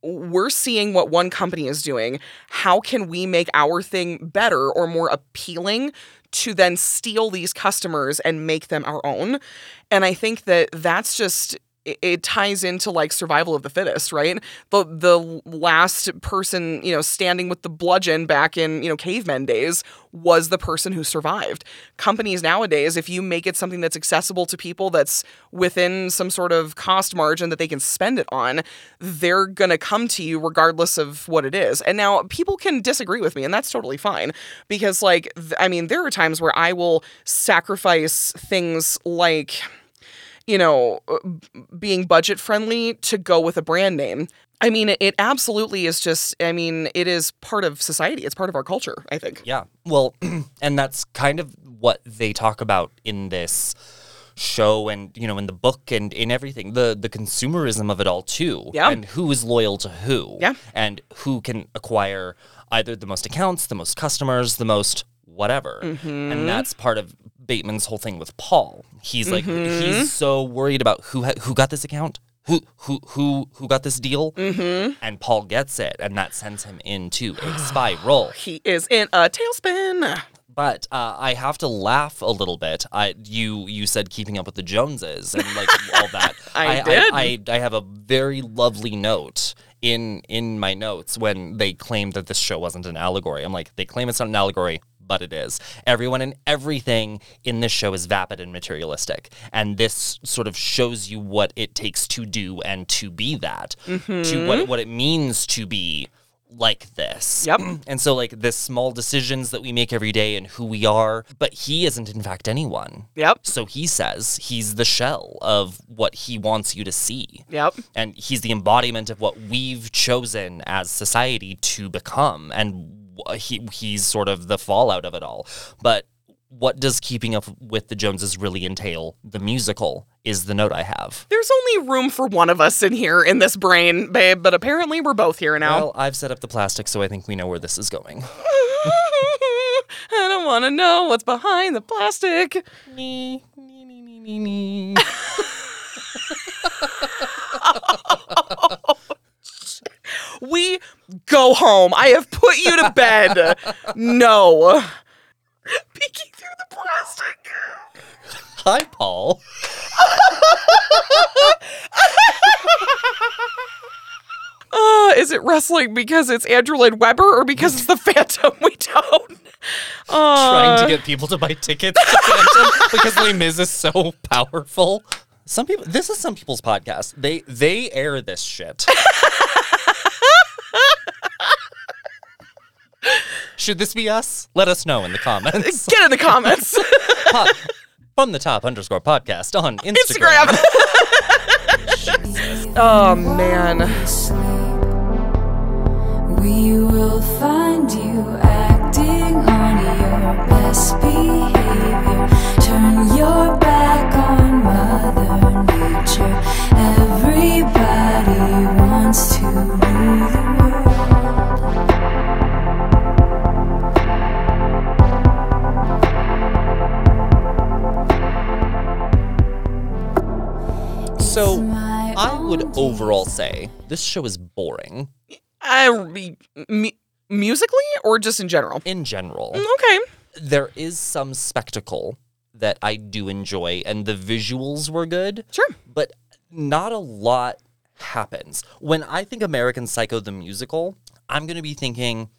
we're seeing what one company is doing. How can we make our thing better or more appealing to then steal these customers and make them our own? And I think that that's just it- ties into like survival of the fittest, right? The the last person, you know, standing with the bludgeon back in, you know, cavemen days was the person who survived. Companies nowadays, if you make it something that's accessible to people that's within some sort of cost margin that they can spend it on, they're going to come to you regardless of what it is. And now people can disagree with me and that's totally fine because like I mean, there are times where I will sacrifice things like you know, uh, being budget friendly to go with a brand name. I mean, it, it absolutely is just, I mean, it is part of society. It's part of our culture, I think. Yeah. Well, and that's kind of what they talk about in this show and you know in the book and in everything the the consumerism of it all too Yeah. and who is loyal to who Yeah. and who can acquire either the most accounts the most customers the most whatever Mm-hmm. and that's part of Bateman's whole thing with Paul he's like Mm-hmm. he's so worried about who ha- who got this account who who who who got this deal Mm-hmm. and Paul gets it and that sends him into a spiral He is in a tailspin. but uh, I have to laugh a little bit. I you you said keeping up with the Joneses and like all that. I I, did. I, I have a very lovely note in in my notes when they claim that this show wasn't an allegory. I'm like, they claim it's not an allegory. But it is. Everyone and everything in this show is vapid and materialistic. And this sort of shows you what it takes to do and to be that. To mm-hmm. what, what it means to be like this. Yep. And so like the small decisions that we make every day and who we are, but he isn't in fact anyone. Yep. So he says he's the shell of what he wants you to see. Yep. And he's the embodiment of what we've chosen as society to become and he he's sort of the fallout of it all. But what does keeping up with the Joneses really entail? The musical is the note I have. There's only room for one of us in here in this brain, babe, but apparently we're both here now. Well, I've set up the plastic, so I think we know where this is going. I don't want to know what's behind the plastic. Me, me, me, me, me, me. We go home. I have put you to bed. no. Peeking through the plastic. Hi, Paul. Uh, is it wrestling because it's Andrew Lloyd Webber or because it's the Phantom? We don't. Uh, Trying to get people to buy tickets to Phantom because Les Mis is so powerful. Some people. This is some people's podcast. They they air this shit. Should this be us? Let us know in the comments. get in the comments. Pop, from the top underscore podcast on Instagram. Instagram. oh man. We will find you acting on your best behavior. Turn your back on Mother Nature. Everybody wants to So I would overall say this show is boring Uh, mu- musically or just in general? in general. Okay. There is some spectacle that I do enjoy, and the visuals were good. Sure. But not a lot happens. When I think American Psycho the musical, I'm going to be thinking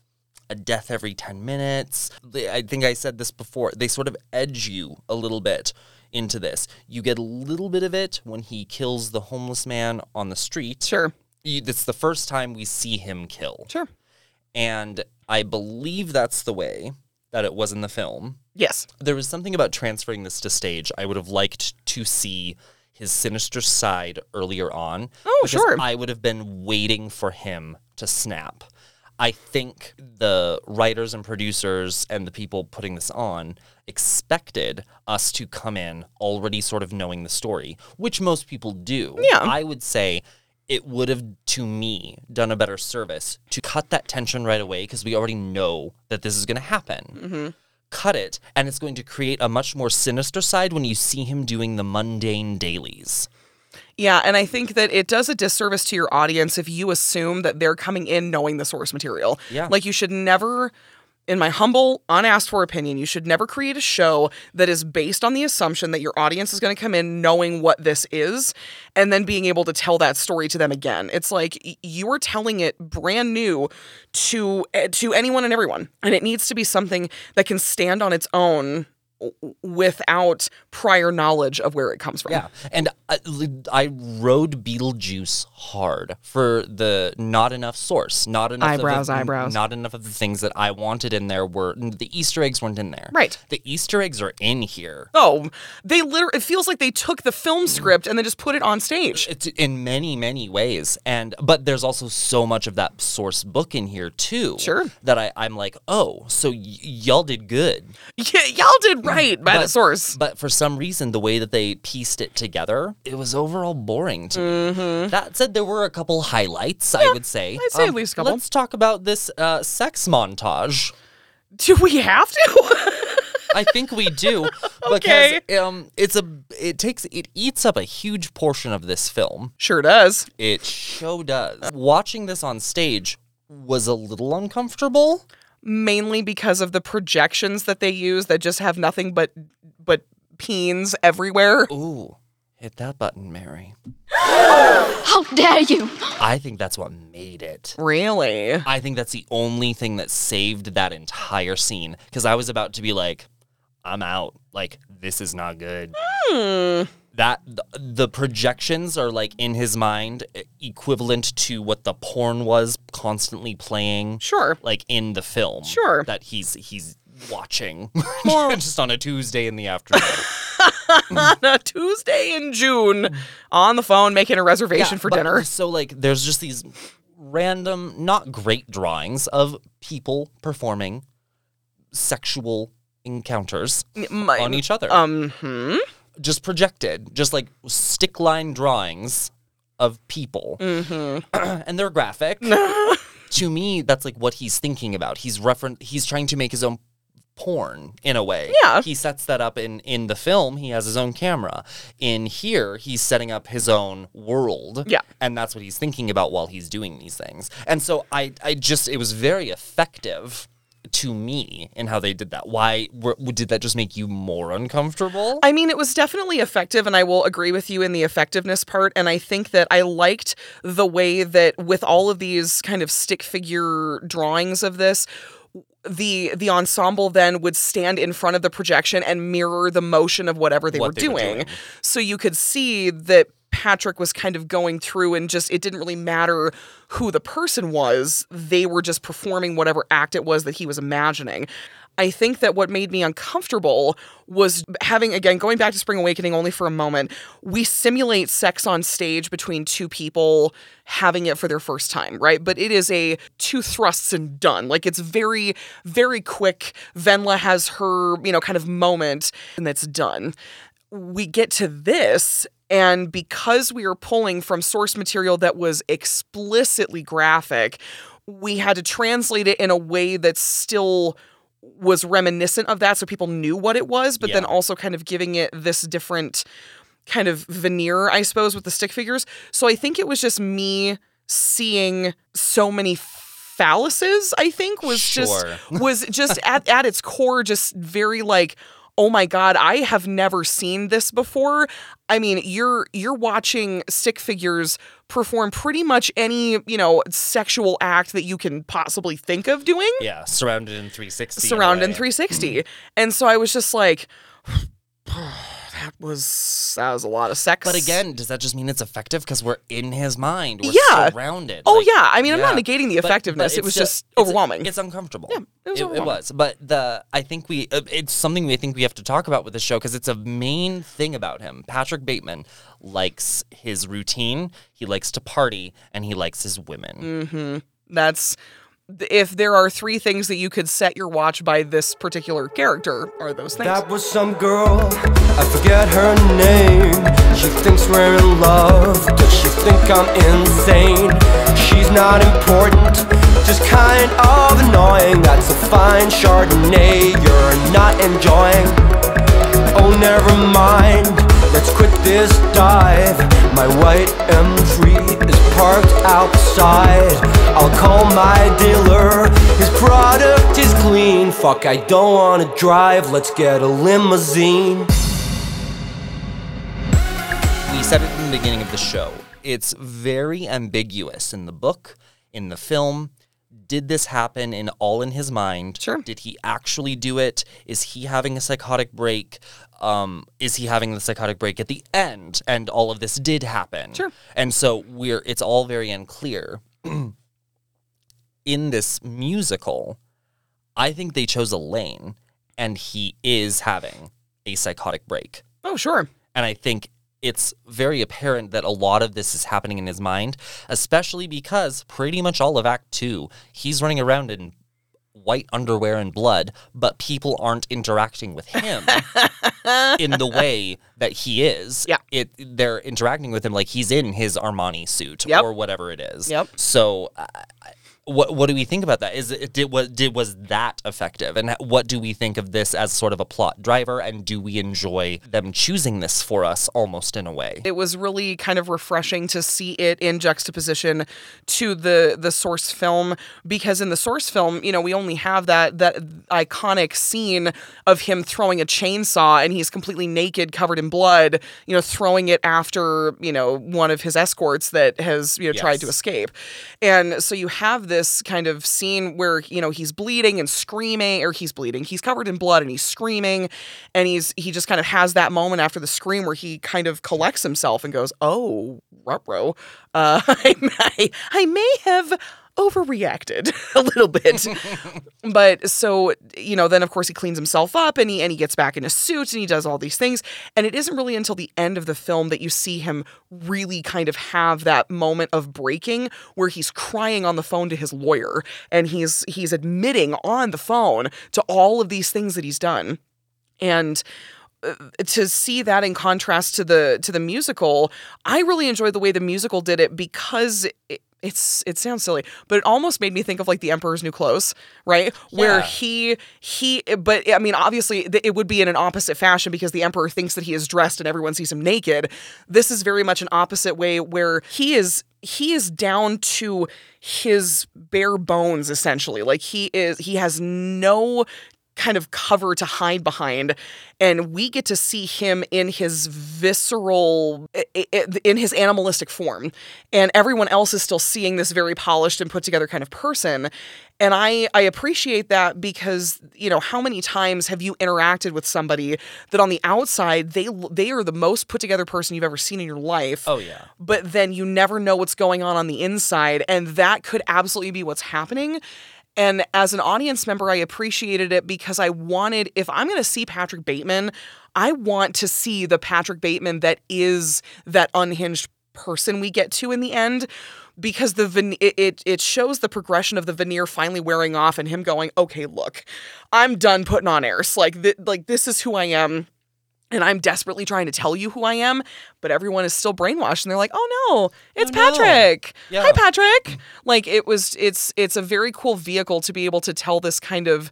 a death every 10 minutes. They- I think I said this before. They sort of edge you a little bit into this. You get a little bit of it when he kills the homeless man on the street. Sure. You, it's the first time we see him kill. Sure. And I believe that's the way that it was in the film. Yes. There was something about transferring this to stage. I would have liked to see his sinister side earlier on. Oh, sure. I would have been waiting for him to snap. I think the writers and producers and the people putting this on expected us to come in already sort of knowing the story, which most people do. Yeah. I would say it would have, to me, done a better service to cut that tension right away because we already know that this is going to happen. Mm-hmm. Cut it, and it's going to create a much more sinister side when you see him doing the mundane dailies. Yeah, and I think that it does a disservice to your audience if you assume that they're coming in knowing the source material. Yeah. Like you should never in my humble, unasked for opinion, you should never create a show that is based on the assumption that your audience is going to come in knowing what this is and then being able to tell that story to them again. It's like you are telling it brand new to eh, to anyone and everyone, and it needs to be something that can stand on its own without prior knowledge of where it comes from. Yeah, and I, I rode Beetlejuice hard for the not enough source, not enough Eyebrows, of the, eyebrows. not enough of the things that I wanted in there were the Easter eggs weren't in there. Right. the Easter eggs are in here. Oh, they literally, it feels like they took the film script and then just put it on stage. It's in many many ways, and but there's also so much of that source book in here too. Sure. that I I'm like, oh, so y- y'all did good. Yeah, y'all did right by the source. But for some reason, the way that they pieced it together, it was overall boring to me. That said, there were a couple highlights, I would say. Mm-hmm. I'd say at least a couple. Let's talk about this uh, sex montage. Do we have to? I think we do Okay. um, it's a it takes it eats up a huge portion of this film. sure does. It show does. Watching this on stage was a little uncomfortable. Mainly because of the projections that they use that just have nothing but but peens everywhere. Ooh, hit that button, Mary. How dare you! I think that's what made it. Really? I think that's the only thing that saved that entire scene because I was about to be like, I'm out. Like, this is not good. Hmm. That the, the projections are like in his mind equivalent to what the porn was constantly playing. Sure. Like in the film. Sure. That he's he's watching Well- just on a Tuesday in the afternoon. on a Tuesday in June on the phone making a reservation Yeah, for dinner. So like there's just these random, not great drawings of people performing sexual encounters My- on each other. Um, hmm? Just projected, just like stick line drawings of people. Mm-hmm. and they're graphic. to me, that's like what he's thinking about. He's referen- he's trying to make his own porn in a way. Yeah. He sets that up in in the film. He has his own camera. In here, he's setting up his own world. Yeah. And that's what he's thinking about while he's doing these things. And so I I just it was very effective to me and how they did that. Why were, did that just make you more uncomfortable? I mean, it was definitely effective, and I will agree with you in the effectiveness part. And I think that I liked the way that with all of these kind of stick figure drawings of this, the the ensemble then would stand in front of the projection and mirror the motion of whatever they, What were, they were doing. doing. So you could see that Patrick was kind of going through and just it didn't really matter who the person was. They were just performing whatever act it was that he was imagining. I think that what made me uncomfortable was having, again, going back to Spring Awakening only for a moment, we simulate sex on stage between two people having it for their first time, right? But it is a two thrusts and done. Like it's very, very quick. Wendla has her, you know, kind of moment and that's done. We get to this. And because we are pulling from source material that was explicitly graphic, we had to translate it in a way that still was reminiscent of that so people knew what it was, but then also kind of giving it this different kind of veneer, I suppose, with the stick figures. So I think it was just me seeing so many phalluses, I think, was Sure. just was just at, at its core just very like oh my god i have never seen this before i mean you're you're watching stick figures perform pretty much any you know sexual act that you can possibly think of doing Yeah, surrounded in 360. surrounded in way. 360 and so i was just like that was that was a lot of sex But again, does that just mean it's effective because we're in his mind? We're Yeah. surrounded. Oh, Like, yeah. I mean, I'm not negating the But- but effectiveness. It was still- just overwhelming. It's uncomfortable. Yeah, it was it, overwhelming. was. But the I think we uh, it's something we think we have to talk about with the show because it's a main thing about him. Patrick Bateman likes his routine. He likes to party and he likes his women. hmm That's if there are three things that you could set your watch by this particular character, are those things? That was some girl, I forget her name. She thinks we're in love. Does she think I'm insane? She's not important, just kind of annoying. That's a fine Chardonnay you're not enjoying. Oh, never mind. Let's quit this dive. My white M3 is parked outside. I'll call my dealer. His product is clean. Fuck, I don't wanna drive. Let's get a limousine. we said it in the beginning of the show. It's very ambiguous in the book, in the film. Did this happen in all in his mind? Sure. Did he actually do it? Is he having a psychotic break? Um, is he having the psychotic break at the end? And all of this did happen. Sure. And so we're it's all very unclear. in this musical, I think they chose a lane and he is having a psychotic break. oh, sure. And I think it's very apparent that a lot of this is happening in his mind, especially because pretty much all of Act Two, he's running around in white underwear and blood, but people aren't interacting with him in the way that he is. Yeah. It they're interacting with him like he's in his Armani suit Yep. or whatever it is. Yep. So uh, what what do we think about that? Is it did was did was that effective? And what do we think of this as sort of a plot driver? And do we enjoy them choosing this for us almost in a way? It was really kind of refreshing to see it in juxtaposition to the the source film because in the source film, you know, we only have that that iconic scene of him throwing a chainsaw and he's completely naked, covered in blood, you know, throwing it after, you know, one of his escorts that has, you know, tried to escape. And so you have this kind of scene where, you know, he's bleeding and screaming or he's bleeding. He's covered in blood and he's screaming and he's he just kind of has that moment after the scream where he kind of collects himself and goes, "Oh, rutro, uh, I, I, I may have overreacted a little bit." but so, you know, then of course he cleans himself up and he and he gets back in his suit and he does all these things. And it isn't really until the end of the film that you see him really kind of have that moment of breaking where he's crying on the phone to his lawyer and he's he's admitting on the phone to all of these things that he's done. And uh, to see that in contrast to the to the musical, I really enjoyed the way the musical did it because it, it's it sounds silly, but it almost made me think of like the Emperor's New Clothes, right? Where he he but I mean obviously it would be in an opposite fashion because the emperor thinks that he is dressed and everyone sees him naked. This is very much an opposite way where he is he is down to his bare bones essentially. Like he is he has no kind of cover to hide behind and we get to see him in his visceral in his animalistic form. And everyone else is still seeing this very polished and put together kind of person. And i i appreciate that because you know how many times have you interacted with somebody that on the outside they they are the most put together person you've ever seen in your life Oh yeah. but then you never know what's going on on the inside and that could absolutely be what's happening and as an audience member i appreciated it because i wanted if i'm going to see patrick bateman i want to see the patrick bateman that is that unhinged person we get to in the end because the ven- it, it shows the progression of the veneer finally wearing off and him going okay look i'm done putting on airs. Like th- like this is who i am and I'm desperately trying to tell you who I am, but everyone is still brainwashed and they're like, "Oh no, it's Oh, no. Patrick. Yeah. Hi Patrick." Like it was it's it's a very cool vehicle to be able to tell this kind of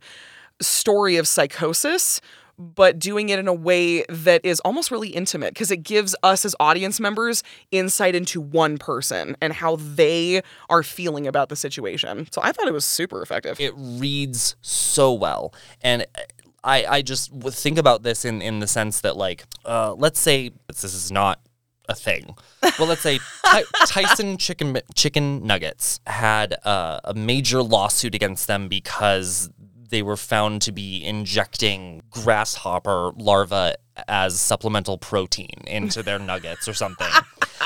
story of psychosis but doing it in a way that is almost really intimate because it gives us as audience members insight into one person and how they are feeling about the situation. So I thought it was super effective. It reads so well. And I, I just think about this in, in the sense that, like, uh, let's say this is not a thing. Well, let's say Ty- Tyson Chicken Chicken Nuggets had uh, a major lawsuit against them because they were found to be injecting grasshopper larvae as supplemental protein into their nuggets or something.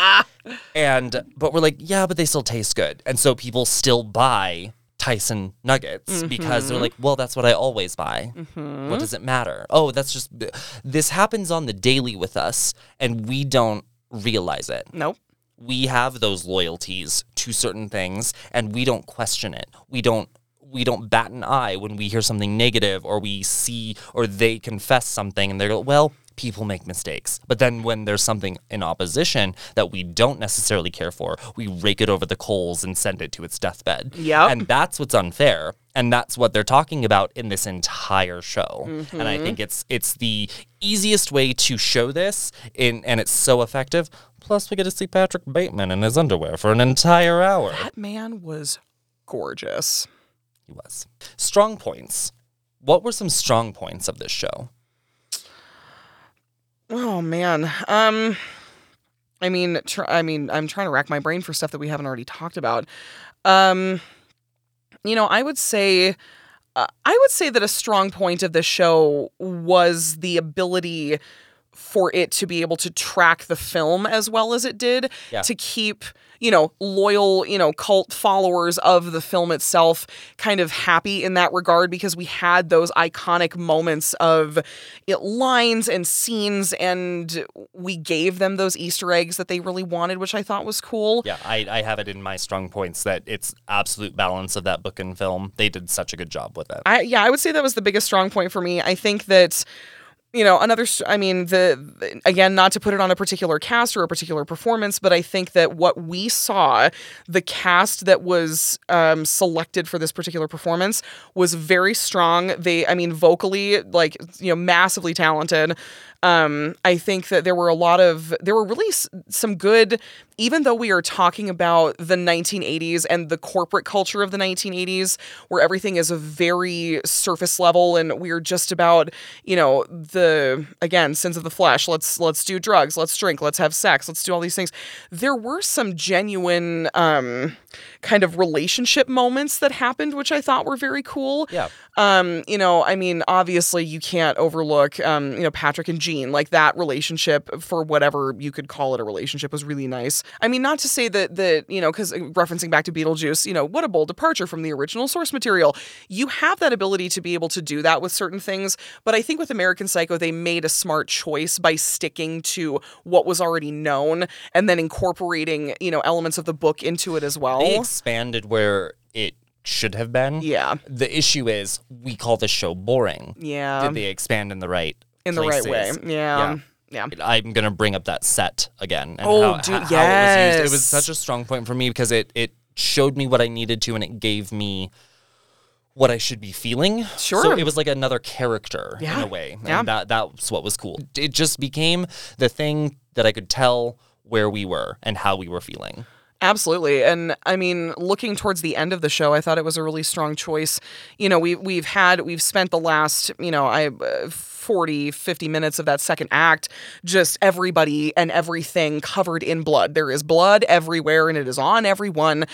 and but we're like, yeah, but they still taste good. And so people still buy Tyson nuggets because they're Mhm. like, well, that's what I always buy. Mhm. What does it matter? Oh, that's just this happens on the daily with us and we don't realize it. Nope. We have those loyalties to certain things and we don't question it. We don't we don't bat an eye when we hear something negative or we see or they confess something and they go, well, people make mistakes. But then when there's something in opposition that we don't necessarily care for, we rake it over the coals and send it to its deathbed. Yep. And that's what's unfair. And that's what they're talking about in this entire show. And I Mhm. think it's it's the easiest way to show this in and it's so effective. Plus we get to see Patrick Bateman in his underwear for an entire hour. That man was gorgeous. He was. Strong points. What were some strong points of this show? Oh man. Um I mean, tr- I mean, I'm trying to rack my brain for stuff that we haven't already talked about. Um you know, I would say uh, I would say that a strong point of the show was the ability for it to be able to track the film as well as it did Yeah. to keep you know loyal you know cult followers of the film itself kind of happy in that regard because we had those iconic moments of it, lines and scenes and we gave them those easter eggs that they really wanted which i thought was cool Yeah, I, I have it in my strong points that it's absolute balance of that book and film. They did such a good job with it. I yeah, I would say that was the biggest strong point for me. I think that you know another i mean the, again not to put it on a particular cast or a particular performance but i think that what we saw the cast that was um, selected for this particular performance was very strong. They i mean vocally like you know massively talented um, I think that there were a lot of there were really s- some good even though we are talking about the 1980s and the corporate culture of the 1980s where everything is a very surface level and we're just about you know the again sins of the flesh. Let's let's do drugs. Let's drink. Let's have sex. Let's do all these things. There were some genuine um kind of relationship moments that happened which I thought were very cool Yeah. um, you know, I mean, obviously you can't overlook, um, you know, Patrick and Jean, like that relationship for whatever you could call it a relationship was really nice. I mean, not to say that, that, you know, cause referencing back to Beetlejuice, you know, what a bold departure from the original source material. You have that ability to be able to do that with certain things. But I think with American Psycho, they made a smart choice by sticking to what was already known and then incorporating, you know, elements of the book into it as well. They expanded where it should have been. Yeah. The issue is we call this show boring. Yeah. Did they expand in the right In the right way. places? Yeah. Yeah. I'm gonna bring up that set again. And Oh, how, dude, how, how it was used. It was such a strong point for me because it it showed me what I needed to and it gave me what I should be feeling. Sure. So it was like another character in a way. And Yeah. that that's what was cool. It just became the thing that I could tell where we were and how we were feeling. Absolutely. And I mean, looking towards the end of the show, I thought it was a really strong choice. You know, we we've had we've spent the last, you know, I uh, 40 50 minutes of that second act just everybody and everything covered in blood. There is blood everywhere and it is on everyone.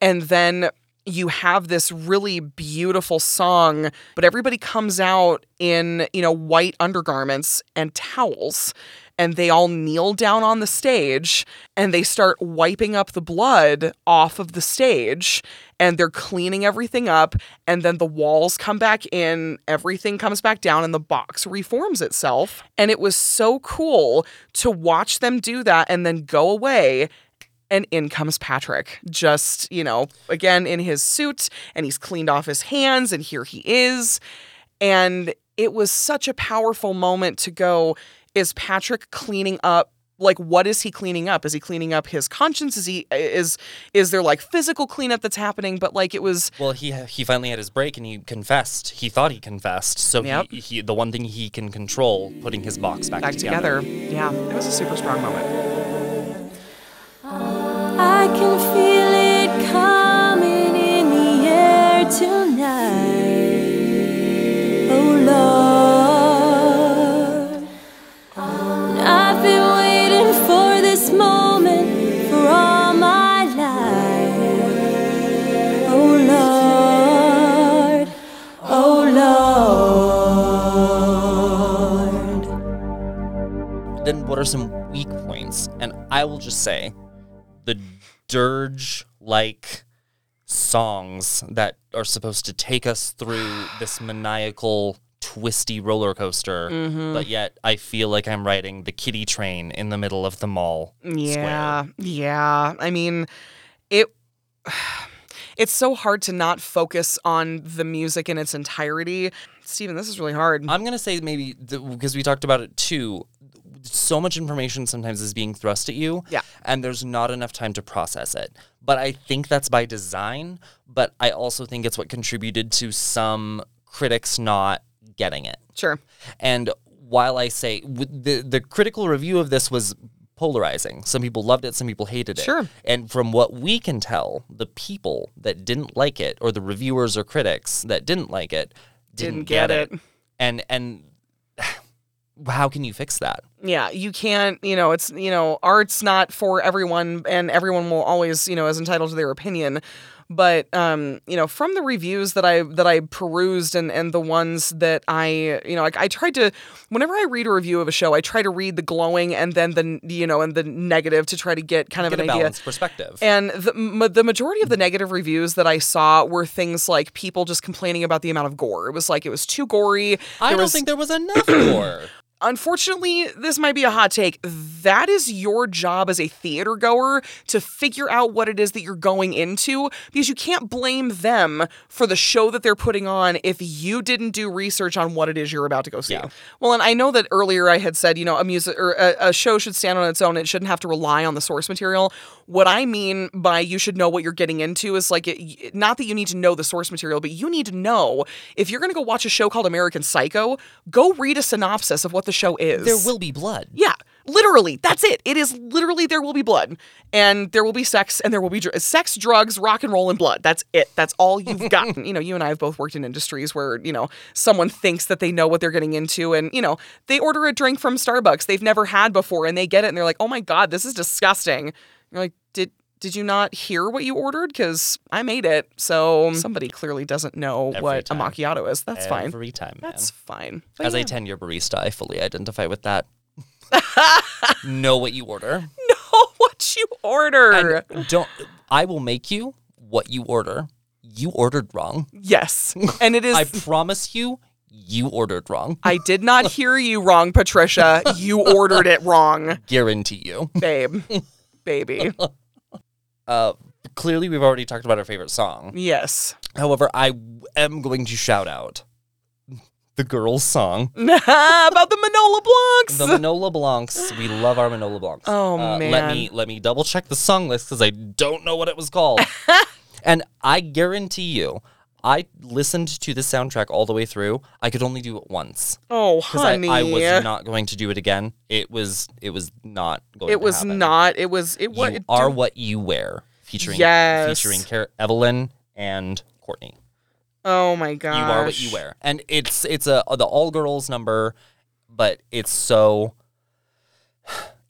And then you have this really beautiful song, but everybody comes out in, you know, white undergarments and towels. And they all kneel down on the stage and they start wiping up the blood off of the stage and they're cleaning everything up. And then the walls come back in, everything comes back down, and the box reforms itself. And it was so cool to watch them do that and then go away and in comes Patrick, just, you know, again in his suit, and he's cleaned off his hands, and here he is. And it was such a powerful moment to go, is Patrick cleaning up like what is he cleaning up? Is he cleaning up his conscience? Is he is is there like physical cleanup that's happening? But like it was Well, he he finally had his break and he confessed. He thought he confessed. So Yep. he, he the one thing he can control, putting his box back, back together. Yeah, it was a super strong moment. I can feel it coming in the air tonight. Oh Lord, what are some weak points? And I will just say, the dirge like songs that are supposed to take us through this maniacal twisty roller coaster Mhm. but yet i feel like i'm riding the kitty train in the middle of the mall Yeah, yeah. I mean, it. It's so hard to not focus on the music in its entirety. Steven, this is really hard. I'm gonna say maybe because we talked about it too. So much information sometimes is being thrust at you, Yeah. and there's not enough time to process it. But I think that's by design. But I also think it's what contributed to some critics not getting it. Sure. And while I say the the critical review of this was polarizing, some people loved it, some people hated it. Sure. And from what we can tell, the people that didn't like it, or the reviewers or critics that didn't like it, didn't, Didn't get it. it. And and how can you fix that? Yeah, you can't, you know, it's, you know, art's not for everyone and everyone will always, you know, is entitled to their opinion. But um, you know, from the reviews that I that I perused and and the ones that I, you know, like I tried to whenever I read a review of a show, I try to read the glowing and then the you know, and the negative to try to get kind of Get an idea. balanced perspective. And the, ma- the majority of the negative reviews that I saw were things like people just complaining about the amount of gore. It was like it was too gory. I don't was- think there was enough gore. Unfortunately, this might be a hot take. That is your job as a theater goer to figure out what it is that you're going into because you can't blame them for the show that they're putting on if you didn't do research on what it is you're about to go see. Well, and I know that earlier I had said, you know, a music or a, a show should stand on its own. It shouldn't have to rely on the source material. What I mean by you should know what you're getting into is like, it, not that you need to know the source material, but you need to know if you're going to go watch a show called American Psycho, go read a synopsis of what the show is. There will be blood. Yeah, literally. That's it. It is literally there will be blood and there will be sex and there will be dr- sex, drugs, rock and roll and blood. That's it. That's all you've gotten. you know, you and I have both worked in industries where, you know, someone thinks that they know what they're getting into and, you know, they order a drink from Starbucks they've never had before and they get it and they're like, "Oh my god, this is disgusting." You're like, "Did you not hear what you ordered? Because I made it. So mm. somebody clearly doesn't know Every what time. a macchiato is. That's fine. Every time, man. That's fine. But As yeah. a 10 year barista, I fully identify with that. know what you order. know what you order. And don't I will make you what you order. You ordered wrong. Yes. And it is I promise you, you ordered wrong. I did not hear you wrong, Patricia. You ordered it wrong, Guarantee you. babe. Baby. Uh clearly we've already talked about our favorite song. Yes. However, I am going to shout out the girls' song. About the Manolo Blahniks. The Manolo Blahniks. We love our Manolo Blahniks. Oh, Uh, Let me let me double check the song list because I don't know what it was called. and I guarantee you, I listened to the soundtrack all the way through. I could only do it once. oh, honey. I, I was not going to do it again. It was it was not going it to was happen. not. It was. It was. You are what you wear. Featuring Yes. featuring Car- Evelyn and Courtney. Oh my gosh. You are what you wear, and it's it's a the all girls number, but it's so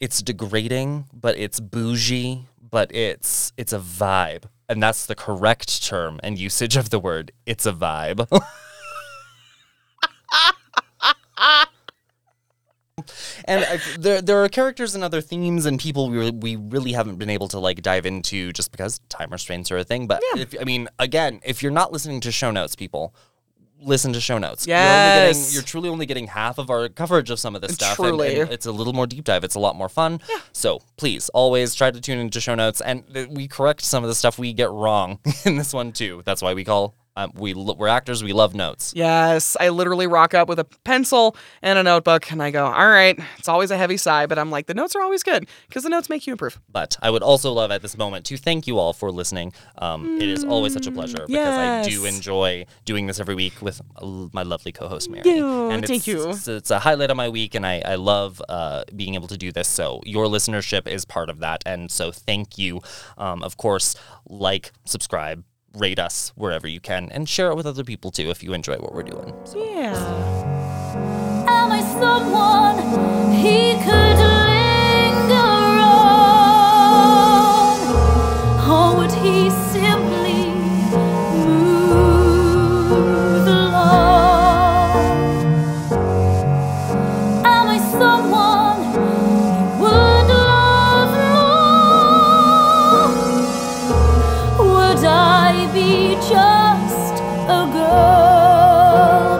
it's degrading, but it's bougie, but it's it's a vibe, and that's the correct term and usage of the word. It's a vibe. and I, there there are characters and other themes and people we, re- we really haven't been able to like dive into just because time restraints are a thing. But if, I mean, again, if you're not listening to show notes, people listen to show notes. You're, only Yes. getting, you're truly only getting half of our coverage of some of this stuff. and- Truly. and it's a little more deep dive. It's a lot more fun. So please always try to tune into show notes, and th- we correct some of the stuff we get wrong in this one too. That's why we call Um, we we're actors. We love notes. Yes, I literally rock up with a pencil and a notebook and I go, all right, it's always a heavy sigh, but I'm like, the notes are always good because the notes make you improve. But I would also love at this moment to thank you all for listening. Um, it is always such a pleasure because I do enjoy doing this every week with uh, my lovely co-host Mary. you. And Thank you. It's, it's a highlight of my week, and I, I love uh, being able to do this. So your listenership is part of that, and so thank you. Um, of course, like, subscribe, rate us wherever you can, and share it with other people too if you enjoy what we're doing. So. Yeah. Am I someone he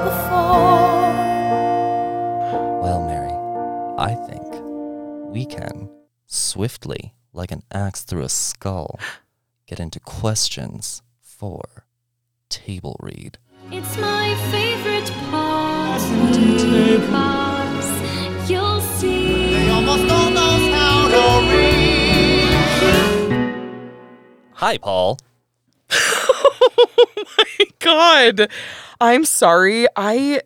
before? Well, Mary, I think we can swiftly, like an axe through a skull, get into questions for table read. It's my favorite part because you'll see. They almost all knows how to read. Hi, Paul. Oh God, I'm sorry. I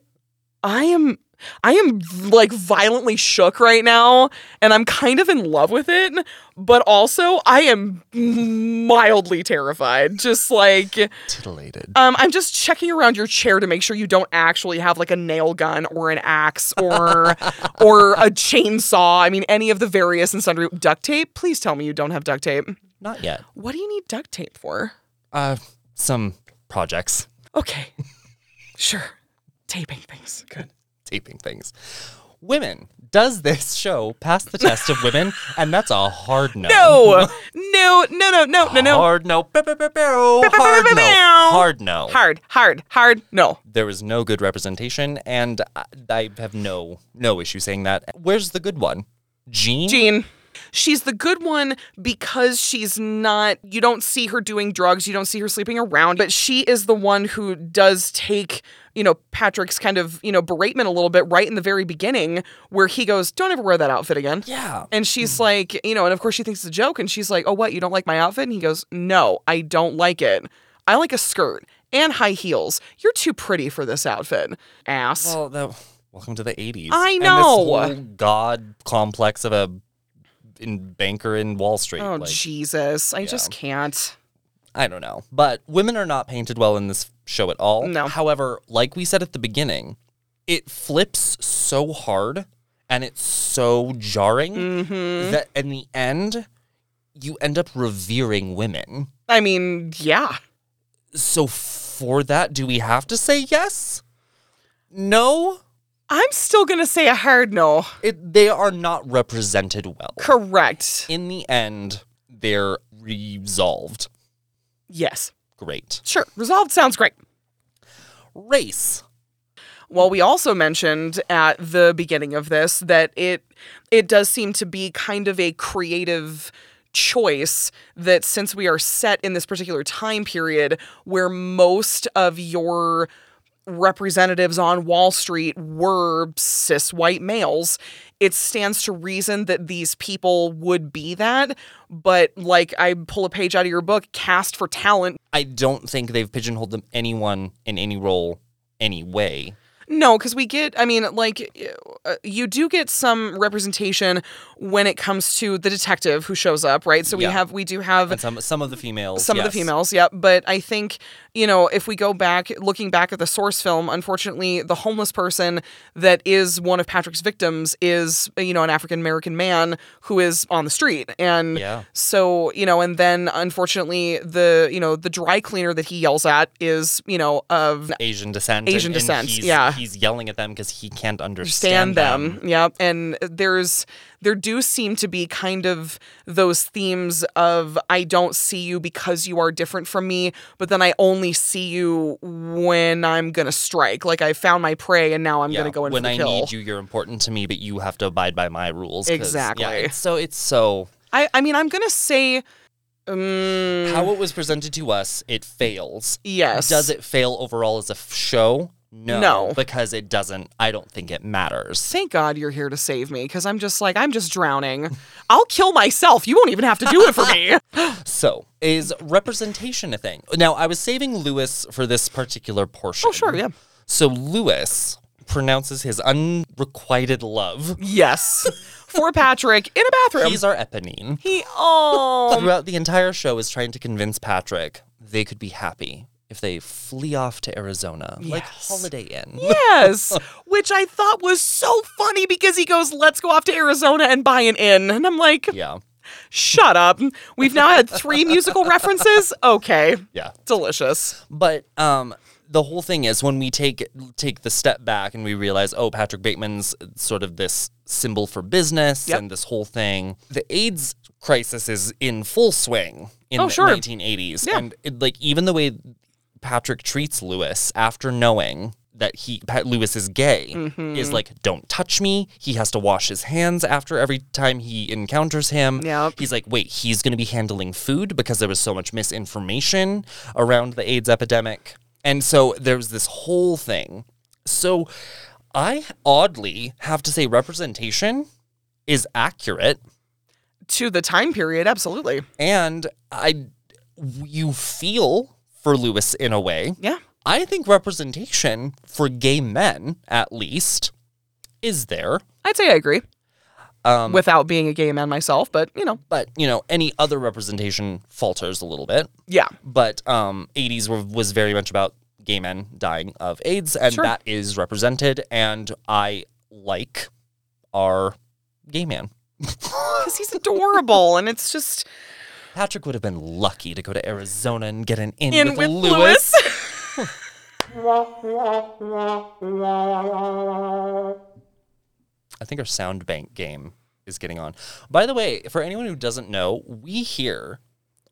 I am I am like violently shook right now and I'm kind of in love with it, but also I am mildly terrified. Just like Titillated. um I'm just checking around your chair to make sure you don't actually have like a nail gun or an axe or or a chainsaw. I mean any of the various and sundry duct tape. Please tell me you don't have duct tape. Not yet. What do you need duct tape for? Uh, some projects, Okay. Sure. Taping things. Good. taping things. Women. Does this show pass the test of women? And that's a hard no. No, no, no, no, no, no, no. Hard no. Hard no. Hard no. Hard, hard, hard. No. There was no good representation, and I, I have no no issue saying that. Where's the good one? Jean. Jean. She's the good one because she's not, you don't see her doing drugs, you don't see her sleeping around, but she is the one who does take, you know, Patrick's kind of, you know, beratement a little bit right in the very beginning where he goes, Don't ever wear that outfit again. Yeah. And she's like, you know, and of course she thinks it's a joke and she's like, Oh, what? You don't like my outfit? And he goes, No, I don't like it. I like a skirt and high heels. You're too pretty for this outfit. Ass. Well, that, welcome to the 80s. I know. god complex of a in banker in Wall Street. oh, like, Jesus. I just can't. I don't know. But women are not painted well in this show at all. No. However, like we said at the beginning, it flips so hard and it's so jarring Mm-hmm. that in the end, you end up revering women. I mean, yeah. So for that, do we have to say yes? No? I'm still going to say a hard no. It, they are not represented well. Correct. In the end, they're resolved. Yes. Great. Sure. Resolved sounds great. Race. Well, we also mentioned at the beginning of this that it it does seem to be kind of a creative choice that since we are set in this particular time period where most of your representatives on Wall Street were cis white males, it stands to reason that these people would be that. But like I pull a page out of your book, cast for talent. I don't think they've pigeonholed them anyone in any role any way. No, because we get, I mean, like, uh, you do get some representation when it comes to the detective who shows up, right? So we Yeah. have, we do have And some some of the females. some of the females, yeah. But I think, you know, if we go back, looking back at the source film, unfortunately, the homeless person that is one of Patrick's victims is, you know, an African American man who is on the street. And Yeah. so, you know, and then unfortunately, the, you know, the dry cleaner that he yells at is, you know, of Asian descent. Asian and- and descent, he's- yeah. He's yelling at them because he can't understand understand them. Yeah, And there's there do seem to be kind of those themes of I don't see you because you are different from me, but then I only see you when I'm gonna strike. Like I found my prey and now I'm Yeah, gonna go in when for the I kill. need you, you're important to me, but you have to abide by my rules. Exactly. Yeah, it's so it's so I, I mean I'm gonna say Mm, How it was presented to us, it fails. Yes. Does it fail overall as a f- show? No. No. Because it doesn't, I don't think it matters. Thank God you're here to save me because I'm just like, I'm just drowning. I'll kill myself. You won't even have to do it for me. So, is representation a thing? Now, I was saving Lewis for this particular portion. Oh, sure, yeah. So, Lewis pronounces his unrequited love. Yes. For Patrick in a bathroom. He's our Eponine. he, oh. Throughout the entire show is trying to convince Patrick they could be happy if they flee off to Arizona, like Holiday Inn. Yes, which I thought was so funny because he goes, "Let's go off to Arizona and buy an inn," and I'm like, Yeah. "Shut up." We've now had three musical references. Okay, Yeah. delicious. But um the whole thing is when we take take the step back and we realize, oh, Patrick Bateman's sort of this symbol for business Yep. and this whole thing. The AIDS crisis is in full swing in Oh, the sure. 1980s, Yeah. and it, like even the way Patrick treats Lewis after knowing that he Pat Lewis is gay Mm-hmm. is like don't touch me. He has to wash his hands after every time he encounters him. Yep. He's like, wait, he's going to be handling food because there was so much misinformation around the AIDS epidemic. And so there's this whole thing. So I oddly have to say representation is accurate To the time period, absolutely. and I you feel for Lewis in a way. Yeah. I think representation for gay men at least is there. I'd say I agree. Um, Without being a gay man myself, but you know, but you know, any other representation falters a little bit. yeah, But um, 80s were, was very much about gay men dying of AIDS, and Sure. that is represented. And I like our gay man. because he's adorable, and it's just Patrick would have been lucky to go to Arizona and get an in, in with, with Lewis. Lewis. I think our sound bank game is getting on. By the way, for anyone who doesn't know, we hear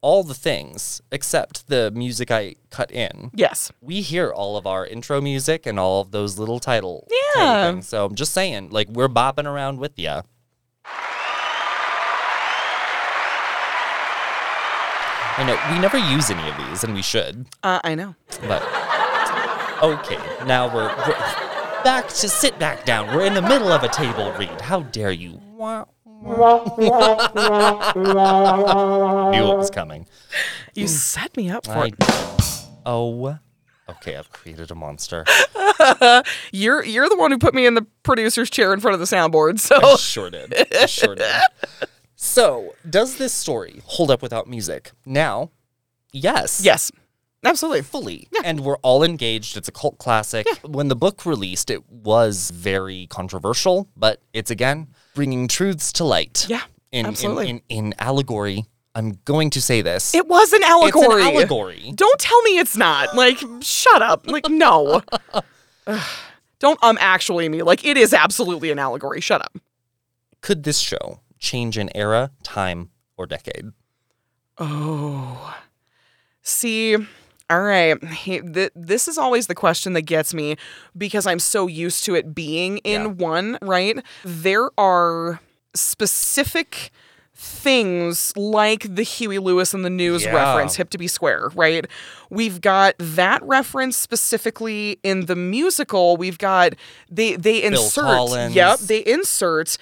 all the things except the music I cut in. yes, We hear all of our intro music and all of those little title, Yeah. So I'm just saying, like we're bopping around with ya. I know we never use any of these, and we should. uh, I know. But okay, now we're, we're back to sit back down. We're in the middle of a table read. How dare you? Knew it was coming. You set me up for I it. oh, okay. I've created a monster. You're you're the one who put me in the producer's chair in front of the soundboard. I So sure did. I sure did. So, does this story hold up without music? Now, yes. yes, absolutely. fully. And we're all engaged. It's a cult classic. When the book released, it was very controversial, but it's again bringing truths to light. Yeah, in, in- absolutely. In, in, allegory. I'm going to say this. It was an allegory. It's an allegory. Don't tell me it's not. Like, shut up. Like, no. Don't um actually me. Like, it is absolutely an allegory. Shut up. Could this show change in era, time, or decade? Oh. See, all right. He, th- this is always the question that gets me because I'm so used to it being in Yeah. one, right? There are specific things like the Huey Lewis and the News Yeah. reference, hip to be square, right? We've got that reference specifically in the musical. We've got they they insert Collins. yep, they insert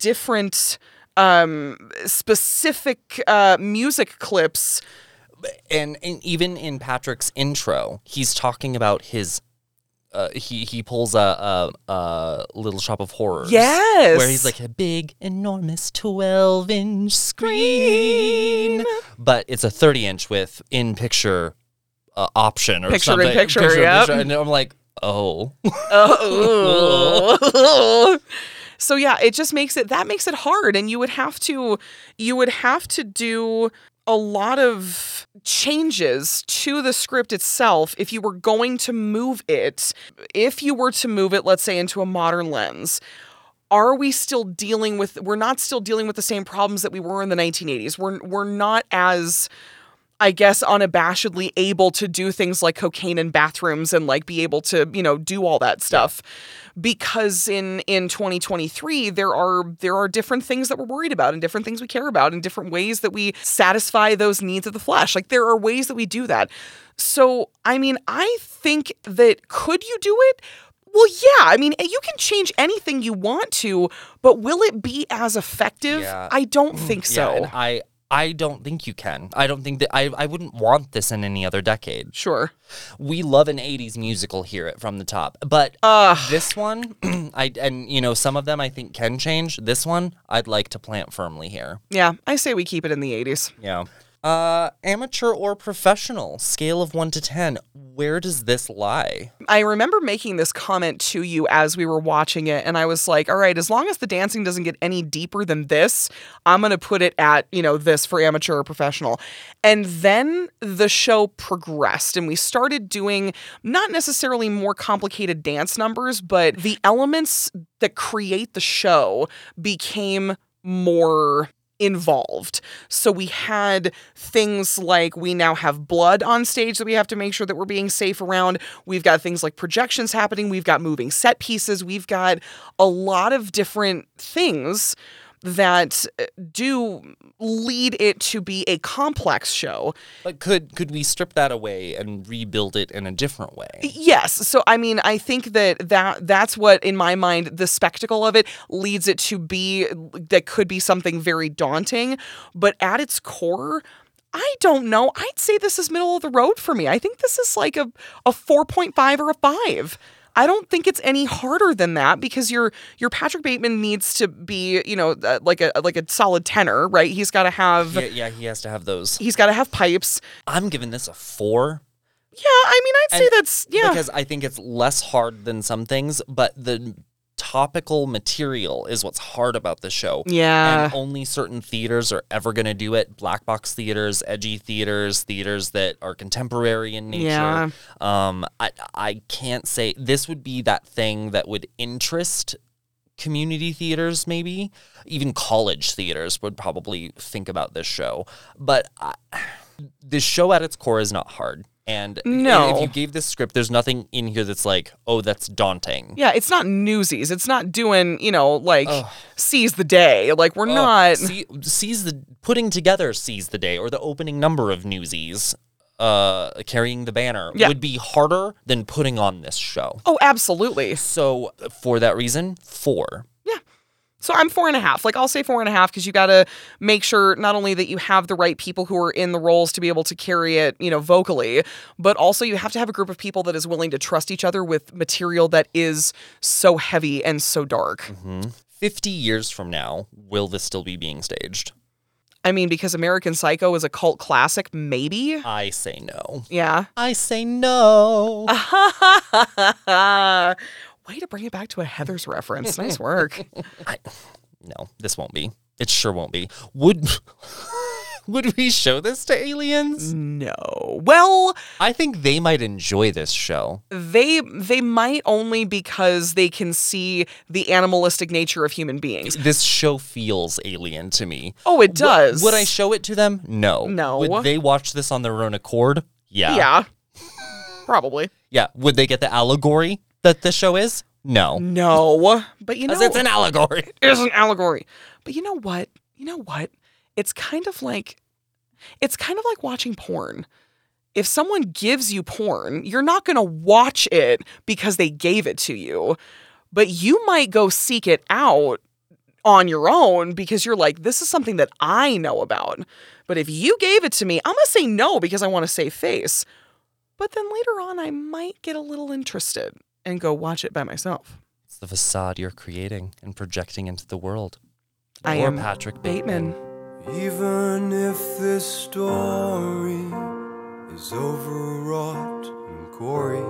different um specific uh music clips And, and even in Patrick's intro, he's talking about his. Uh, he he pulls a, a a little shop of horrors. Yes. where he's like a big, enormous twelve inch screen, but it's a thirty inch with in picture uh, option or Picture in something. picture, yep. and I'm like, oh, Oh. so yeah, it just makes it that makes it hard and you would have to you would have to do a lot of changes to the script itself if you were going to move it. If you were to move it let's say into a modern lens, are we still dealing with we're not still dealing with the same problems that we were in the 1980s. We're we're not as I guess unabashedly able to do things like cocaine in bathrooms and like be able to, you know, do all that stuff. Because in in 2023 there are there are different things that we're worried about and different things we care about and different ways that we satisfy those needs of the flesh. Like there are ways that we do that. So, I mean, I think that could you do it? Well, yeah. I mean, you can change anything you want to, but will it be as effective? Yeah. I don't mm. think so. Yeah, and I I don't think you can. I don't think that I I wouldn't want this in any other decade. Sure. We love an 80s musical here at From the Top. But this one I and you know some of them I think can change. This one I'd like to plant firmly here. Yeah, I say we keep it in the 80s. Yeah. Uh amateur or professional, scale of 1 to 10. Where does this lie? I remember making this comment to you as we were watching it, and I was like, all right, as long as the dancing doesn't get any deeper than this, I'm going to put it at, you know, this for amateur or professional. And then the show progressed, and we started doing not necessarily more complicated dance numbers, but the elements that create the show became more involved. So we had things like we now have blood on stage that we have to make sure that we're being safe around. We've got things like projections happening. We've got moving set pieces. We've got a lot of different things that uh, do lead it to be a complex show. But could could we strip that away and rebuild it in a different way? Yes. So I mean, I think that that that's what in my mind the spectacle of it leads it to be that could be something very daunting, but at its core I don't know. I'd say this is middle of the road for me. I think this is like a, a 4.5 or a 5. I don't think it's any harder than that because your your Patrick Bateman needs to be, you know, uh, like a like a solid tenor, right? He's got to have Yeah, yeah, he has to have those. he's got to have pipes. I'm giving this a 4 Yeah, I mean, I'd say that's yeah. Because I think it's less hard than some things, but the topical material is what's hard about the show. Yeah. And only certain theaters are ever going to do it. Black box theaters, edgy theaters, theaters that are contemporary in nature. Yeah. Um I I can't say this would be that thing that would interest community theaters maybe even college theaters would probably think about this show but I, this show at its core is not hard and No. if you gave this script there's nothing in here that's like oh that's daunting Yeah, it's not newsies. It's not doing, you know, like seize the day. Like we're Oh, not see, seize the putting together seize the day or the opening number of newsies uh carrying the banner Yeah. would be harder than putting on this show Oh, absolutely. so for that reason four So I'm four and a half. Like I'll say four and a half because you got to make sure not only that you have the right people who are in the roles to be able to carry it, you know, vocally, but also you have to have a group of people that is willing to trust each other with material that is so heavy and so dark. hmm 50 years from now will this still be being staged I mean, because American Psycho is a cult classic, maybe. i say no Yeah. i say no Way to bring it back to a Heather's reference. Nice work. I, no this won't be it sure won't be would would we show this to aliens no well i think they might enjoy this show they they might only because they can see the animalistic nature of human beings. this show feels alien to me Oh, it Would- does. Would, I show it to them? No. No. Would they watch this on their own accord? Yeah. Yeah. Probably. Yeah. Would they get the allegory that this show is? No. No. But you know, it's an allegory. It is an allegory. But you know what? You know what? It's kind of like it's kind of like watching porn. If someone gives you porn, you're not going to watch it because they gave it to you, but you might go seek it out on your own because you're like, this is something that I know about. But if you gave it to me, I'm going to say no because I want to save face. But then later on, I might get a little interested and go watch it by myself. It's the facade you're creating and projecting into the world. I Or am Patrick Bateman. Even if this story is overwrought and gory,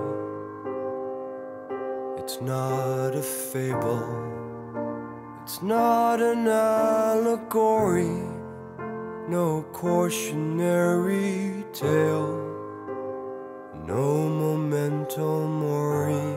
it's not a fable, it's not an allegory, no cautionary tale, no memento mori,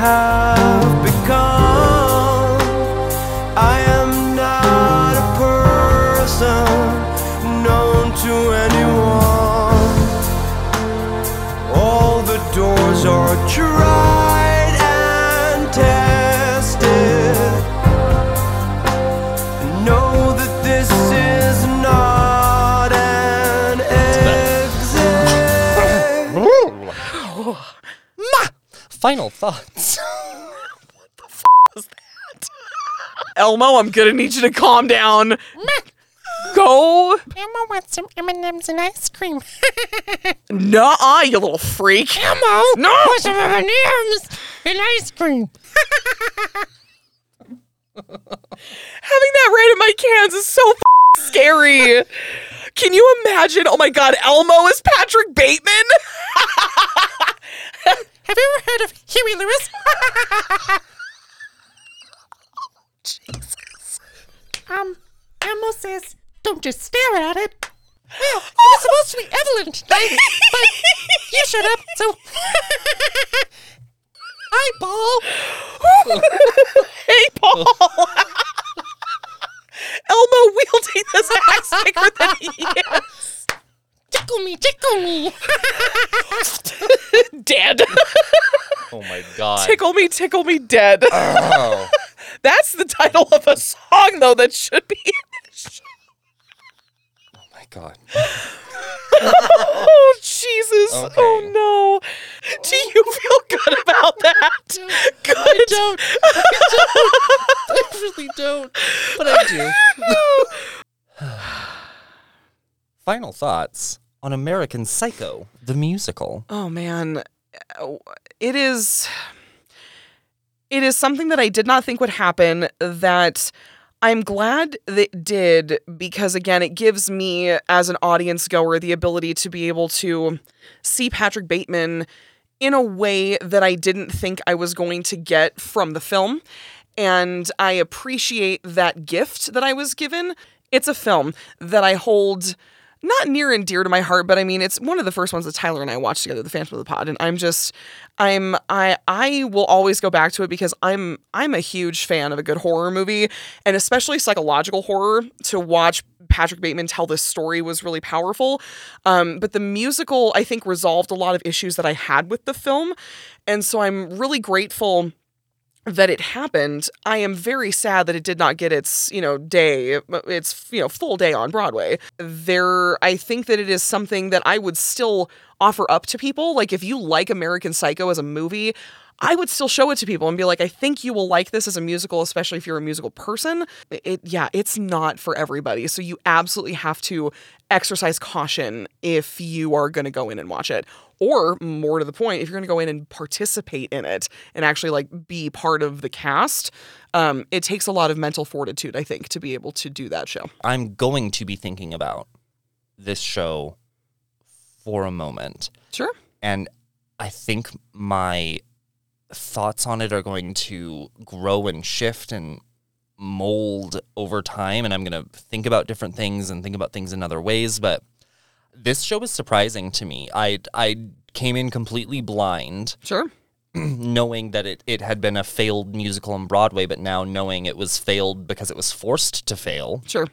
have become. I am not a person known to anyone. All the doors are tried and tested. Know that this is not an exit. Final thoughts. Elmo, I'm gonna need you to calm down. Go. Elmo wants some M&M's and ice cream. Nuh-uh, you little freak. Elmo No. wants some M&M's and ice cream. Having that right in my cans is so f- scary. Can you imagine? Oh my god, Elmo is Patrick Bateman? Have you ever heard of Huey Lewis? Um, Elmo says, don't just stare at it. Well, it was supposed to be Evelyn tonight, but you shut up, so... Hi, Paul. hey, Paul. Elmo wielding this axe bigger than he is. Tickle me, tickle me. Dead. Oh my god. Tickle me, tickle me, dead. Oh. That's the title of a song, though, that should be. Oh my god. oh, Jesus. Okay. Oh, no. Do you feel good about that? Good. I don't. I don't. I really don't. But I do. Final thoughts on American Psycho, the musical. Oh man, uh, it is it is something that I did not think would happen that I'm glad that did because again it gives me as an audience goer the ability to be able to see Patrick Bateman in a way that I didn't think I was going to get from the film and I appreciate that gift that I was given. It's a film that I hold not near and dear to my heart, but I mean it's one of the first ones that Tyler and I watched together, The Phantom of the Pod, and I'm just I'm I I will always go back to it because I'm I'm a huge fan of a good horror movie and especially psychological horror. To watch Patrick Bateman tell this story was really powerful. Um, but the musical I think resolved a lot of issues that I had with the film, and so I'm really grateful that it happened. I am very sad that it did not get its, you know, day, its, you know, full day on Broadway. There I think that it is something that I would still offer up to people. Like if you like American Psycho as a movie, I would still show it to people and be like, I think you will like this as a musical, especially if you're a musical person. It, yeah, it's not for everybody. So you absolutely have to exercise caution if you are going to go in and watch it. Or more to the point, if you're going to go in and participate in it and actually like be part of the cast, um, it takes a lot of mental fortitude, I think, to be able to do that show. I'm going to be thinking about this show for a moment. Sure. And I think my thoughts on it are going to grow and shift and mold over time and I'm going to think about different things and think about things in other ways, but this show was surprising to me. I I came in completely blind. Sure. knowing that it, it had been a failed musical on Broadway, but now knowing it was failed because it was forced to fail. Sure.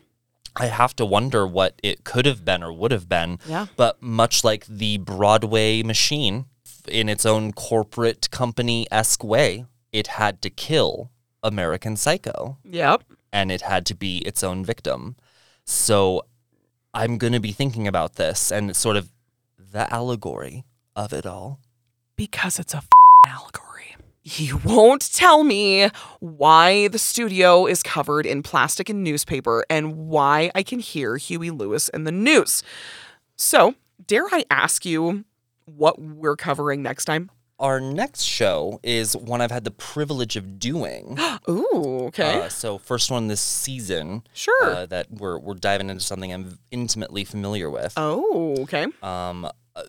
I have to wonder what it could have been or would have been. Yeah. But much like the Broadway machine, in its own corporate company esque way, it had to kill American Psycho. Yep. And it had to be its own victim. So I'm going to be thinking about this and sort of the allegory of it all. Because it's a allegory. You won't tell me why the studio is covered in plastic and newspaper and why I can hear Huey Lewis and the News. So, dare I ask you what we're covering next time? Our next show is one I've had the privilege of doing. Ooh, okay. Uh, so first one this season. Sure. Uh, that we're we're diving into something I'm intimately familiar with. oh, okay. Um, uh,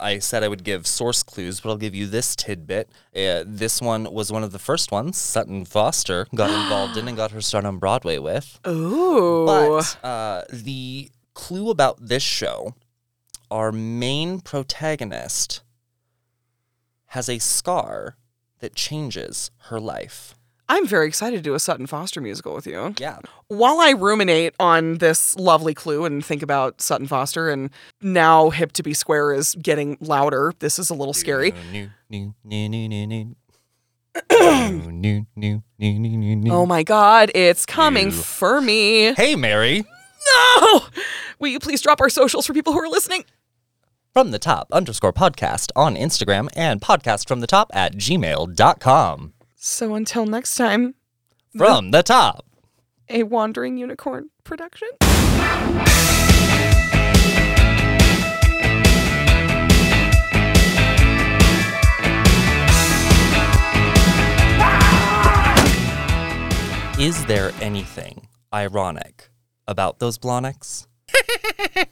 I said I would give source clues, but I'll give you this tidbit. Uh, this one was one of the first ones Sutton Foster got involved in and got her start on Broadway with. Ooh. But uh, the clue about this show, our main protagonist has a scar that changes her life. I'm very excited to do a Sutton Foster musical with you. Yeah. While I ruminate on this lovely clue and think about Sutton Foster, and now Hip to Be Square is getting louder, this is a little scary. Oh my god, it's coming for me. Hey, Mary. No! Will you please drop our socials for people who are listening? From the top underscore podcast on Instagram and podcast from the top at gmail.com. So until next time, From the top. a Wandering Unicorn production. Is there anything ironic about those Blahniks?